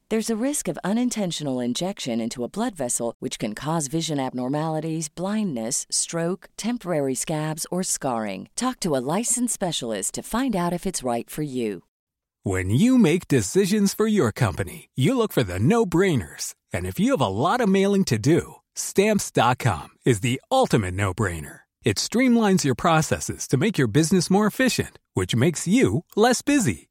There's a risk of unintentional injection into a blood vessel, which can cause vision abnormalities, blindness, stroke, temporary scabs, or scarring. Talk to a licensed specialist to find out if it's right for you. When you make decisions for your company, you look for the no brainers. And if you have a lot of mailing to do, stamps.com is the ultimate no brainer. It streamlines your processes to make your business more efficient, which makes you less busy.